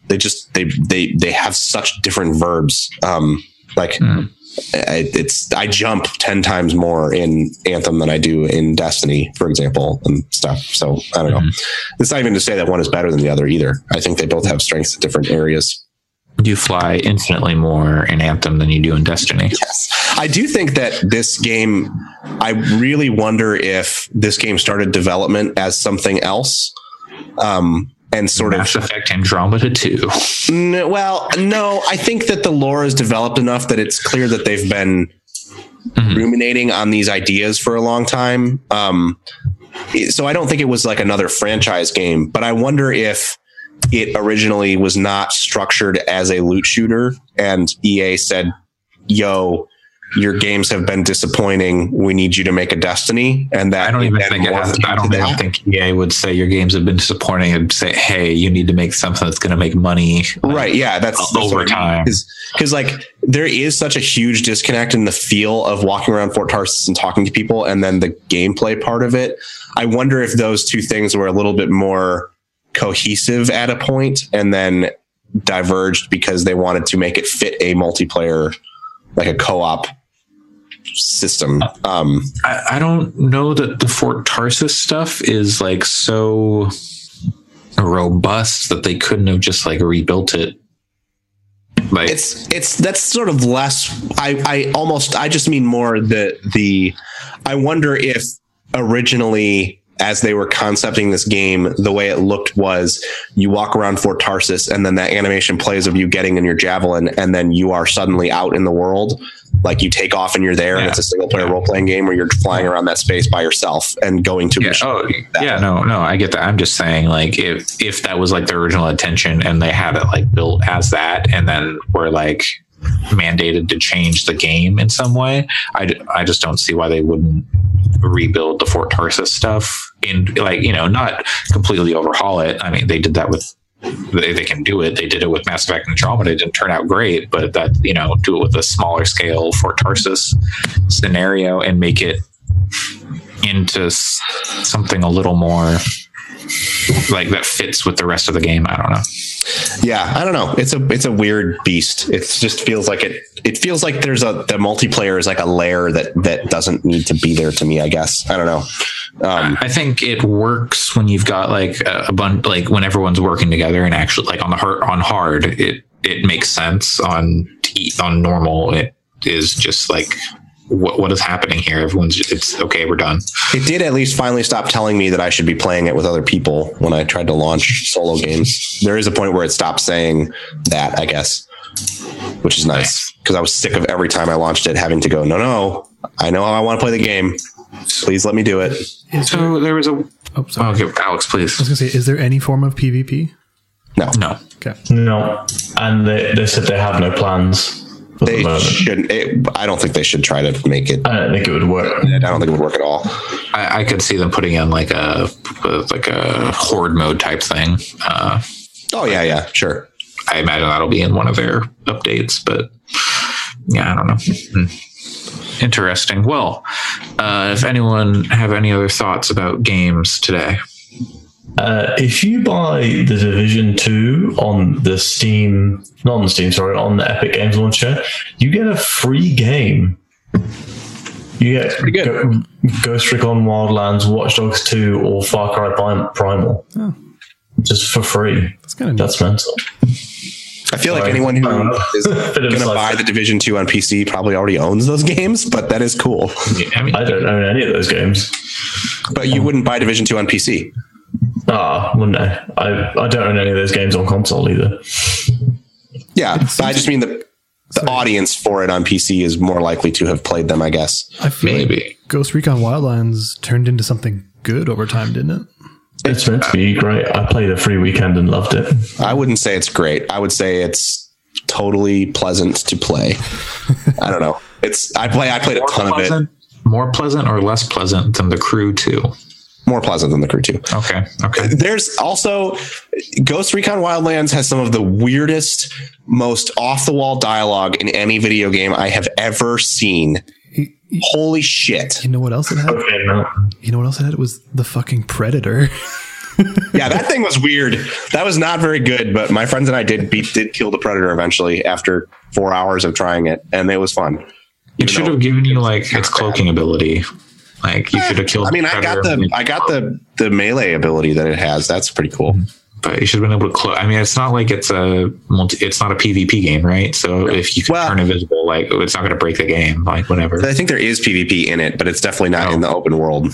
they just they they they have such different verbs. Um, like Mm. I, it's I jump ten times more in Anthem than I do in Destiny, for example, and stuff. So I don't know. It's not even to say that one is better than the other either. I think they both have strengths in different areas. You fly infinitely more in Anthem than you do in Destiny. Yes. I do think that this game, I really wonder if this game started development as something else. Um, and sort of Mass Effect Andromeda 2. No, well, no, I think that the lore is developed enough that it's clear that they've been Mhm. ruminating on these ideas for a long time. Um, so I don't think it was like another franchise game, but I wonder if it originally was not structured as a loot shooter and EA said, yo, your games have been disappointing. We need you to make a Destiny, and that I don't even think it has. I don't even think EA would say your games have been disappointing and say, "Hey, you need to make something that's going to make money." right yeah that's, that's over what I mean. time. Cause, 'cause, like there is such a huge disconnect in the feel of walking around fort tarsis and talking to people and then the gameplay part of it i wonder if those two things were a little bit more cohesive at a point and then diverged because they wanted to make it fit a multiplayer like a co-op system um I, I don't know that the Fort Tarsis stuff is like so robust that they couldn't have just like rebuilt it. Like it's it's that's sort of less i i almost i just mean more the the i wonder if originally as they were concepting this game the way it looked was you walk around fort tarsis and then that animation plays of you getting in your javelin and then you are suddenly out in the world. Like you take off and you're there and it's a single player Yeah. role playing game where you're flying around that space by yourself and going to yeah, oh yeah, no, no, I get that. I'm just saying, like, if if that was like the original intention and they had it like built as that, and then were like mandated to change the game in some way, I, d- I just don't see why they wouldn't rebuild the Fort Tarsis stuff in like you know not completely overhaul it. I mean, they did that with. They, they can do it. They did it with Mass Effect Andromeda. It didn't turn out great, but that you know, do it with a smaller scale Fort Tarsis scenario and make it into something a little more like that fits with the rest of the game. I don't know. Yeah, I don't know. It's a it's a weird beast. It just feels like it. It feels like there's a the multiplayer is like a layer that that doesn't need to be there to me. I guess I don't know. Um, I think it works when you've got like a, a bunch, like when everyone's working together and actually like on the hard, on hard, it, it makes sense on, on normal. It is just like, what, what is happening here? Everyone's, it's okay. We're done. it did at least finally stop telling me that I should be playing it with other people when I tried to launch solo games. There is a point where it stopped saying that. I guess, which is nice because I was sick of every time I launched it having to go. No, no, I know how I want to play the game. Please let me do it. So there was a, Oh, sorry. Oh, okay, Alex, please. I was gonna say, is there any form of PvP? No, No. Okay. No, and they, they said they have no plans at they the moment. shouldn't. It, I don't think they should try to make it. I don't think it would work. I don't think it would work at all. I, I could see them putting in like a, like a horde mode type thing. Uh, Oh yeah, yeah, sure. I imagine that'll be in one of their updates, but yeah, I don't know. Hmm. Interesting. Well, uh, if anyone have any other thoughts about games today, Uh, if you buy the Division 2 on the Steam, not on the Steam, sorry, on the Epic Games Launcher, you get a free game. You get good. Go- Ghost Recon Wildlands, Watch Dogs 2, or Far Cry Primal. Oh. Just for free. That's kind of That's mental. I feel like Sorry. anyone who Uh, is going to buy the Division Two on PC probably already owns those games, but that is cool. I mean, I don't own any of those games. But you wouldn't buy Division Two on PC. Ah, wouldn't I? I? I don't own any of those games on console either. Yeah, but I just mean the the audience for it on PC is more likely to have played them. I guess. I feel like maybe. Ghost Recon Wildlands turned into something good over time, didn't it? It's meant to be great. I played a free weekend and loved it. I wouldn't say it's great. I would say it's totally pleasant to play. I don't know. It's I play. I played a More ton of it. more pleasant or less pleasant than the crew two. More pleasant than the crew two. Okay. Okay. There's also Ghost Recon Wildlands has some of the weirdest, most off the wall dialogue in any video game I have ever seen. You, you- Holy shit. you know what else it had? Okay, no. You know what else it had? It was the fucking Predator. Yeah, that thing was weird. That was not very good, but my friends and I did beat did kill the predator eventually after four hours of trying it, and it was fun. It should have given you like its cloaking ability. Like you should have killed. I mean, I got the I got the the melee ability that it has. That's pretty cool. but you should have been able to close. I mean, it's not like it's a multi. It's not a PvP game, right? So if you can Well- turn invisible, like it's not going to break the game. Like whatever. I think there is PvP in it, but it's definitely not in the open world.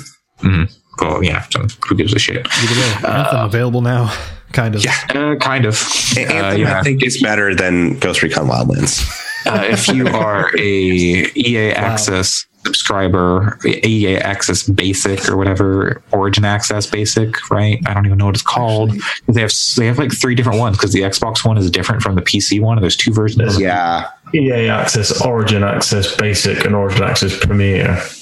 Well, yeah. So who gives a shit? Either way, Anthem available now, kind of. Yeah. Uh, kind of. Uh, Anthem, yeah. I think is better than Ghost Recon Wildlands. uh, if you are a EA Access subscriber EA Access Basic or whatever Origin Access Basic, right? I don't even know what it's called. They have they have like three different ones because the Xbox one is different from the PC one. And there's two versions. Yeah. EA Access, Origin Access Basic, and Origin Access Premier.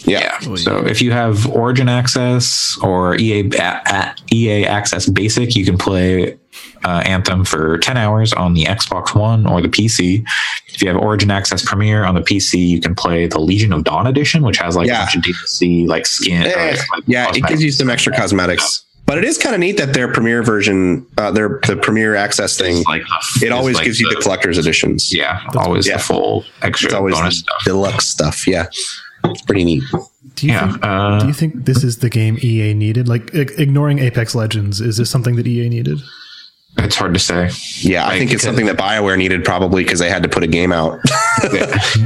Yeah. Yeah. Oh, so if you have Origin Access or EA a- a- EA Access Basic, you can play uh, Anthem for 10 hours on the Xbox One or the PC. If you have Origin Access Premier on the PC, you can play the Legion of Dawn edition, which has like Yeah. a bunch of DLC, like skin. Eh, like, yeah, it gives you some extra cosmetics. But it is kind of neat that their premiere version, uh, their the premiere access thing, Like it always gives you the collector's editions. yeah, always yeah. the full extra It's always bonus the stuff. deluxe stuff. Yeah, it's pretty neat. Do you Yeah, think uh, do you think this is the game EA needed? Like ig- ignoring Apex Legends, is this something that EA needed? It's hard to say. Yeah, I think it's something that Bioware needed probably because they had to put a game out.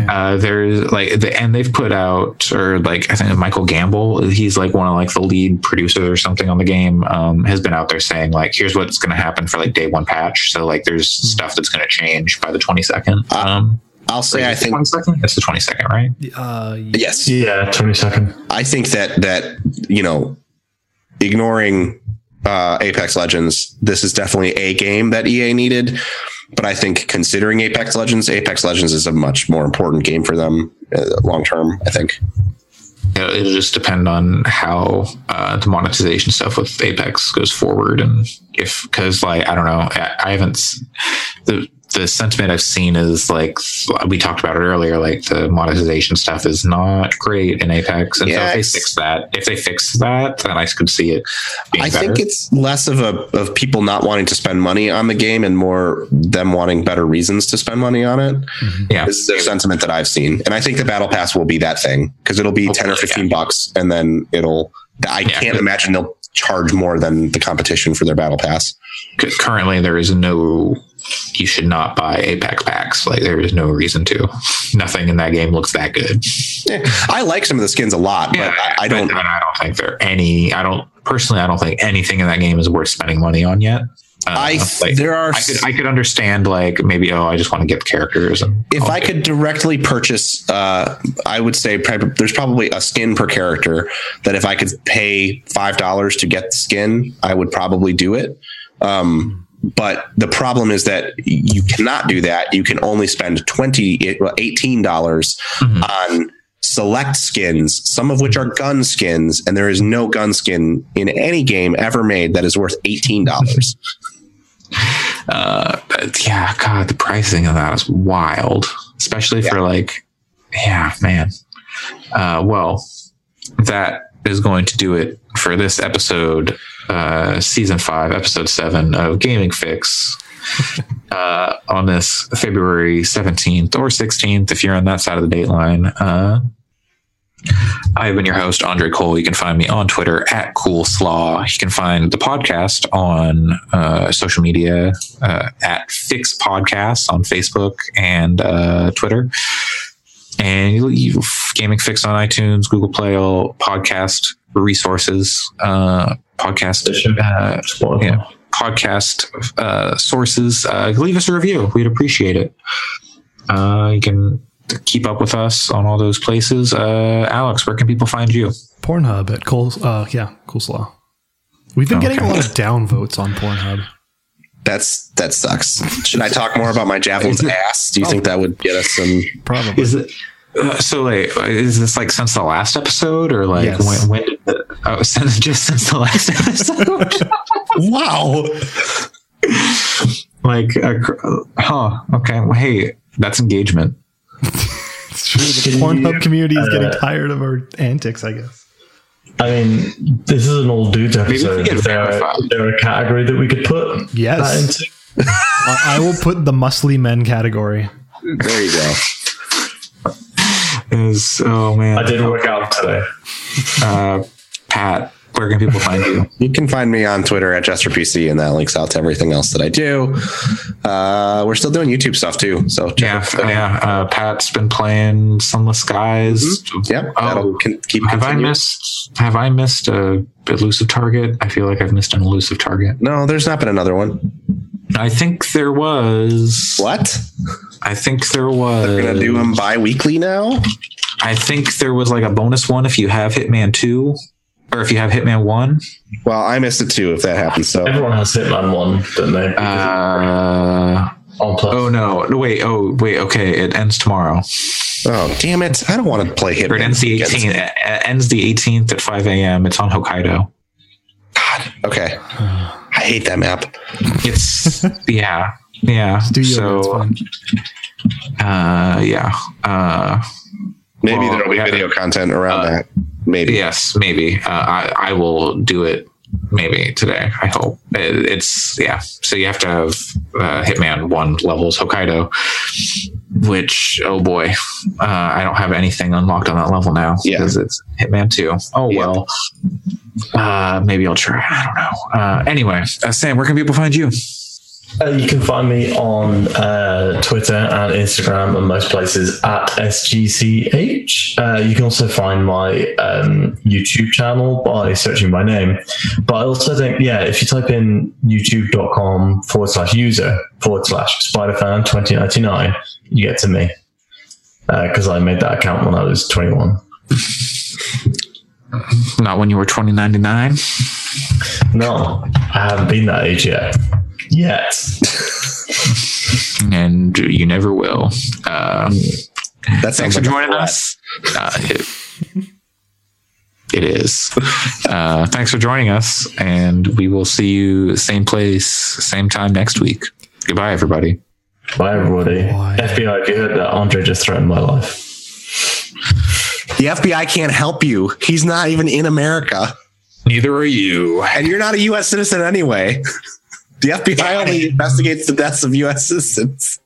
uh, there's like the, and they've put out or like I think Michael Gamble, he's like one of like the lead producers or something on the game, um, has been out there saying like here's what's going to happen for like day one patch. So like there's stuff that's going to change by the 22nd. Um, I'll say I think 22nd. It's the 22nd, right? Uh, yes. Yeah, 22nd. I think that that you know, ignoring uh, Apex Legends, this is definitely a game that EA needed. But I think considering Apex Legends, Apex Legends is a much more important game for them uh, long term. I think. It'll, just depend on how uh, the monetization stuff with Apex goes forward, and if because like I don't know, I, I haven't the the sentiment I've seen is like we talked about it earlier, like the monetization stuff is not great in Apex, and Yeah, so if they fix that, if they fix that, then I could see it. Being I better. think it's less of a of people not wanting to spend money on the game and more them wanting better reasons to spend money on it. Mm-hmm. yeah, This is the sentiment that I've seen, and I think the battle pass will be that thing because it'll be ten or Hopefully, fifteen bucks, and then it'll. I Yeah, can't imagine they'll charge more than the competition for their battle pass. currently there is no. You should not buy Apex packs. Like there is no reason to. Nothing in that game looks that good. Yeah, I like some of the skins a lot, but I, I don't. But I don't think there are any. I don't personally. I don't think anything in that game is worth spending money on yet. Uh, I like, there are. I could I could understand like maybe oh I just want to get the characters and if I could directly purchase, uh, I would say there's probably a skin per character that if I could pay five dollars to get the skin, I would probably do it. Um, but the problem is that you cannot do that. You can only spend 20 well, 18 dollars Mhm. on select skins, some of which are gun skins, and there is no gun skin in any game ever made that is worth eighteen dollars. uh, yeah God the pricing of that is wild especially for like yeah man uh, well that is going to do it for this episode uh, season five episode seven of Gaming Fyx. uh, on this February 17th or 16th, if you're on that side of the date line. Uh, I've been your host, Andre Cole. You can find me on Twitter at Cool Slaw. You can find the podcast on uh, social media uh, at Fyx Podcasts on Facebook and uh, Twitter. And you, you Gaming Fyx on iTunes, Google Play, all podcast resources, uh, podcast, uh, yeah, podcast uh, sources. Uh, leave us a review. We'd appreciate it. Uh, you can keep up with us on all those places. Uh, Alex, where can people find you? Pornhub at Cole. Uh, yeah, Coolslaw. We've been getting a lot of downvotes on Pornhub. That's that sucks. Should I talk more about my javelin's ass? Do you think that would get us some? Probably. Is it? Uh, so like, is this like since the last episode, or like Yes. when, when did the? Oh, since just since the last episode. Wow. like, uh, huh? Okay. Well, hey, that's engagement. It's true. The Pornhub community is getting tired of our antics, I guess. I mean, this is an old dudes episode. get Is there, verified. is there a category that we could put Yes. that into? I, I will put the muscly men category. There you go. Is oh man. I did work out today. Uh, Pat, where can people find you? You can find me on Twitter at JesterPC, and that links out to everything else that I do. Uh, we're still doing YouTube stuff too, so Yeah, yeah. Uh, Pat's been playing Sunless Skies. Yep, Oh, that'll con- keep have I missed? Have I missed a elusive target? I feel like I've missed an elusive target. No, there's not been another one. I think there was. What? I think there was. We're gonna do them bi-weekly now. I think there was like a bonus one if you have Hitman 2 or if you have Hitman 1. Well, I missed it too if that happens. So Everyone has Hitman 1, don't they? Uh, on Plus. oh no. No, Wait, oh, wait, okay. It ends tomorrow. oh damn it, I don't want to play Or Hitman. it ends the 18th. It ends the 18th at 5 a.m. It's on Hokkaido. God, okay. I hate that map. It's, yeah. Yeah. Do yoga, it's so, uh, yeah. Uh, Maybe Well, there'll be yeah. video content around Uh, that. Maybe. Yes, maybe. Uh, I I will do it maybe today. I hope It- it's yeah. So you have to have uh, Hitman one levels Hokkaido, which oh boy, uh, I don't have anything unlocked on that level now Yeah. because it's Hitman two. Oh Yeah. well. Uh, maybe I'll try. I don't know. Uh, anyway, uh, Sam, where can people find you? Uh, you can find me on uh, Twitter and Instagram and most places at SGCH. Uh, you can also find my um, YouTube channel by searching my name. But I also think, yeah, if you type in youtube.com forward slash user forward slash SpiderFan 2099, you get to me. Because I made that account when I was 21. Not when you were twenty ninety nine. No, I haven't been that age yet. Yet. and you never will. Uh, That thanks for like joining us. Uh, it, it is. Uh, thanks for joining us, and we will see you same place, same time next week. Goodbye, everybody. Bye, everybody. Boy. FBI, if you heard that, Andre just threatened my life. The FBI can't help you. He's not even in America. Neither are you. And you're not a US citizen anyway. The FBI only investigates the deaths of US citizens.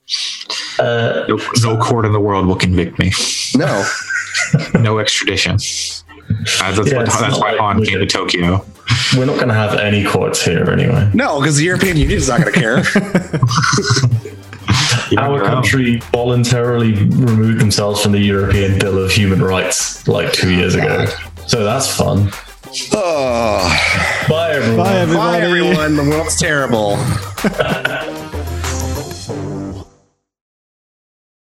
Uh, No, no court in the world will convict me. No. No extradition. Uh, that's Yeah, what, that's why like Han we came to. Tokyo. we're not going to have any courts here anyway. No, because the European Union is not going to care. Our country voluntarily removed themselves from the European Bill of Human Rights like two years ago. So that's fun. Oh. Bye, everyone. Bye, everybody. Bye, everyone. The world's terrible.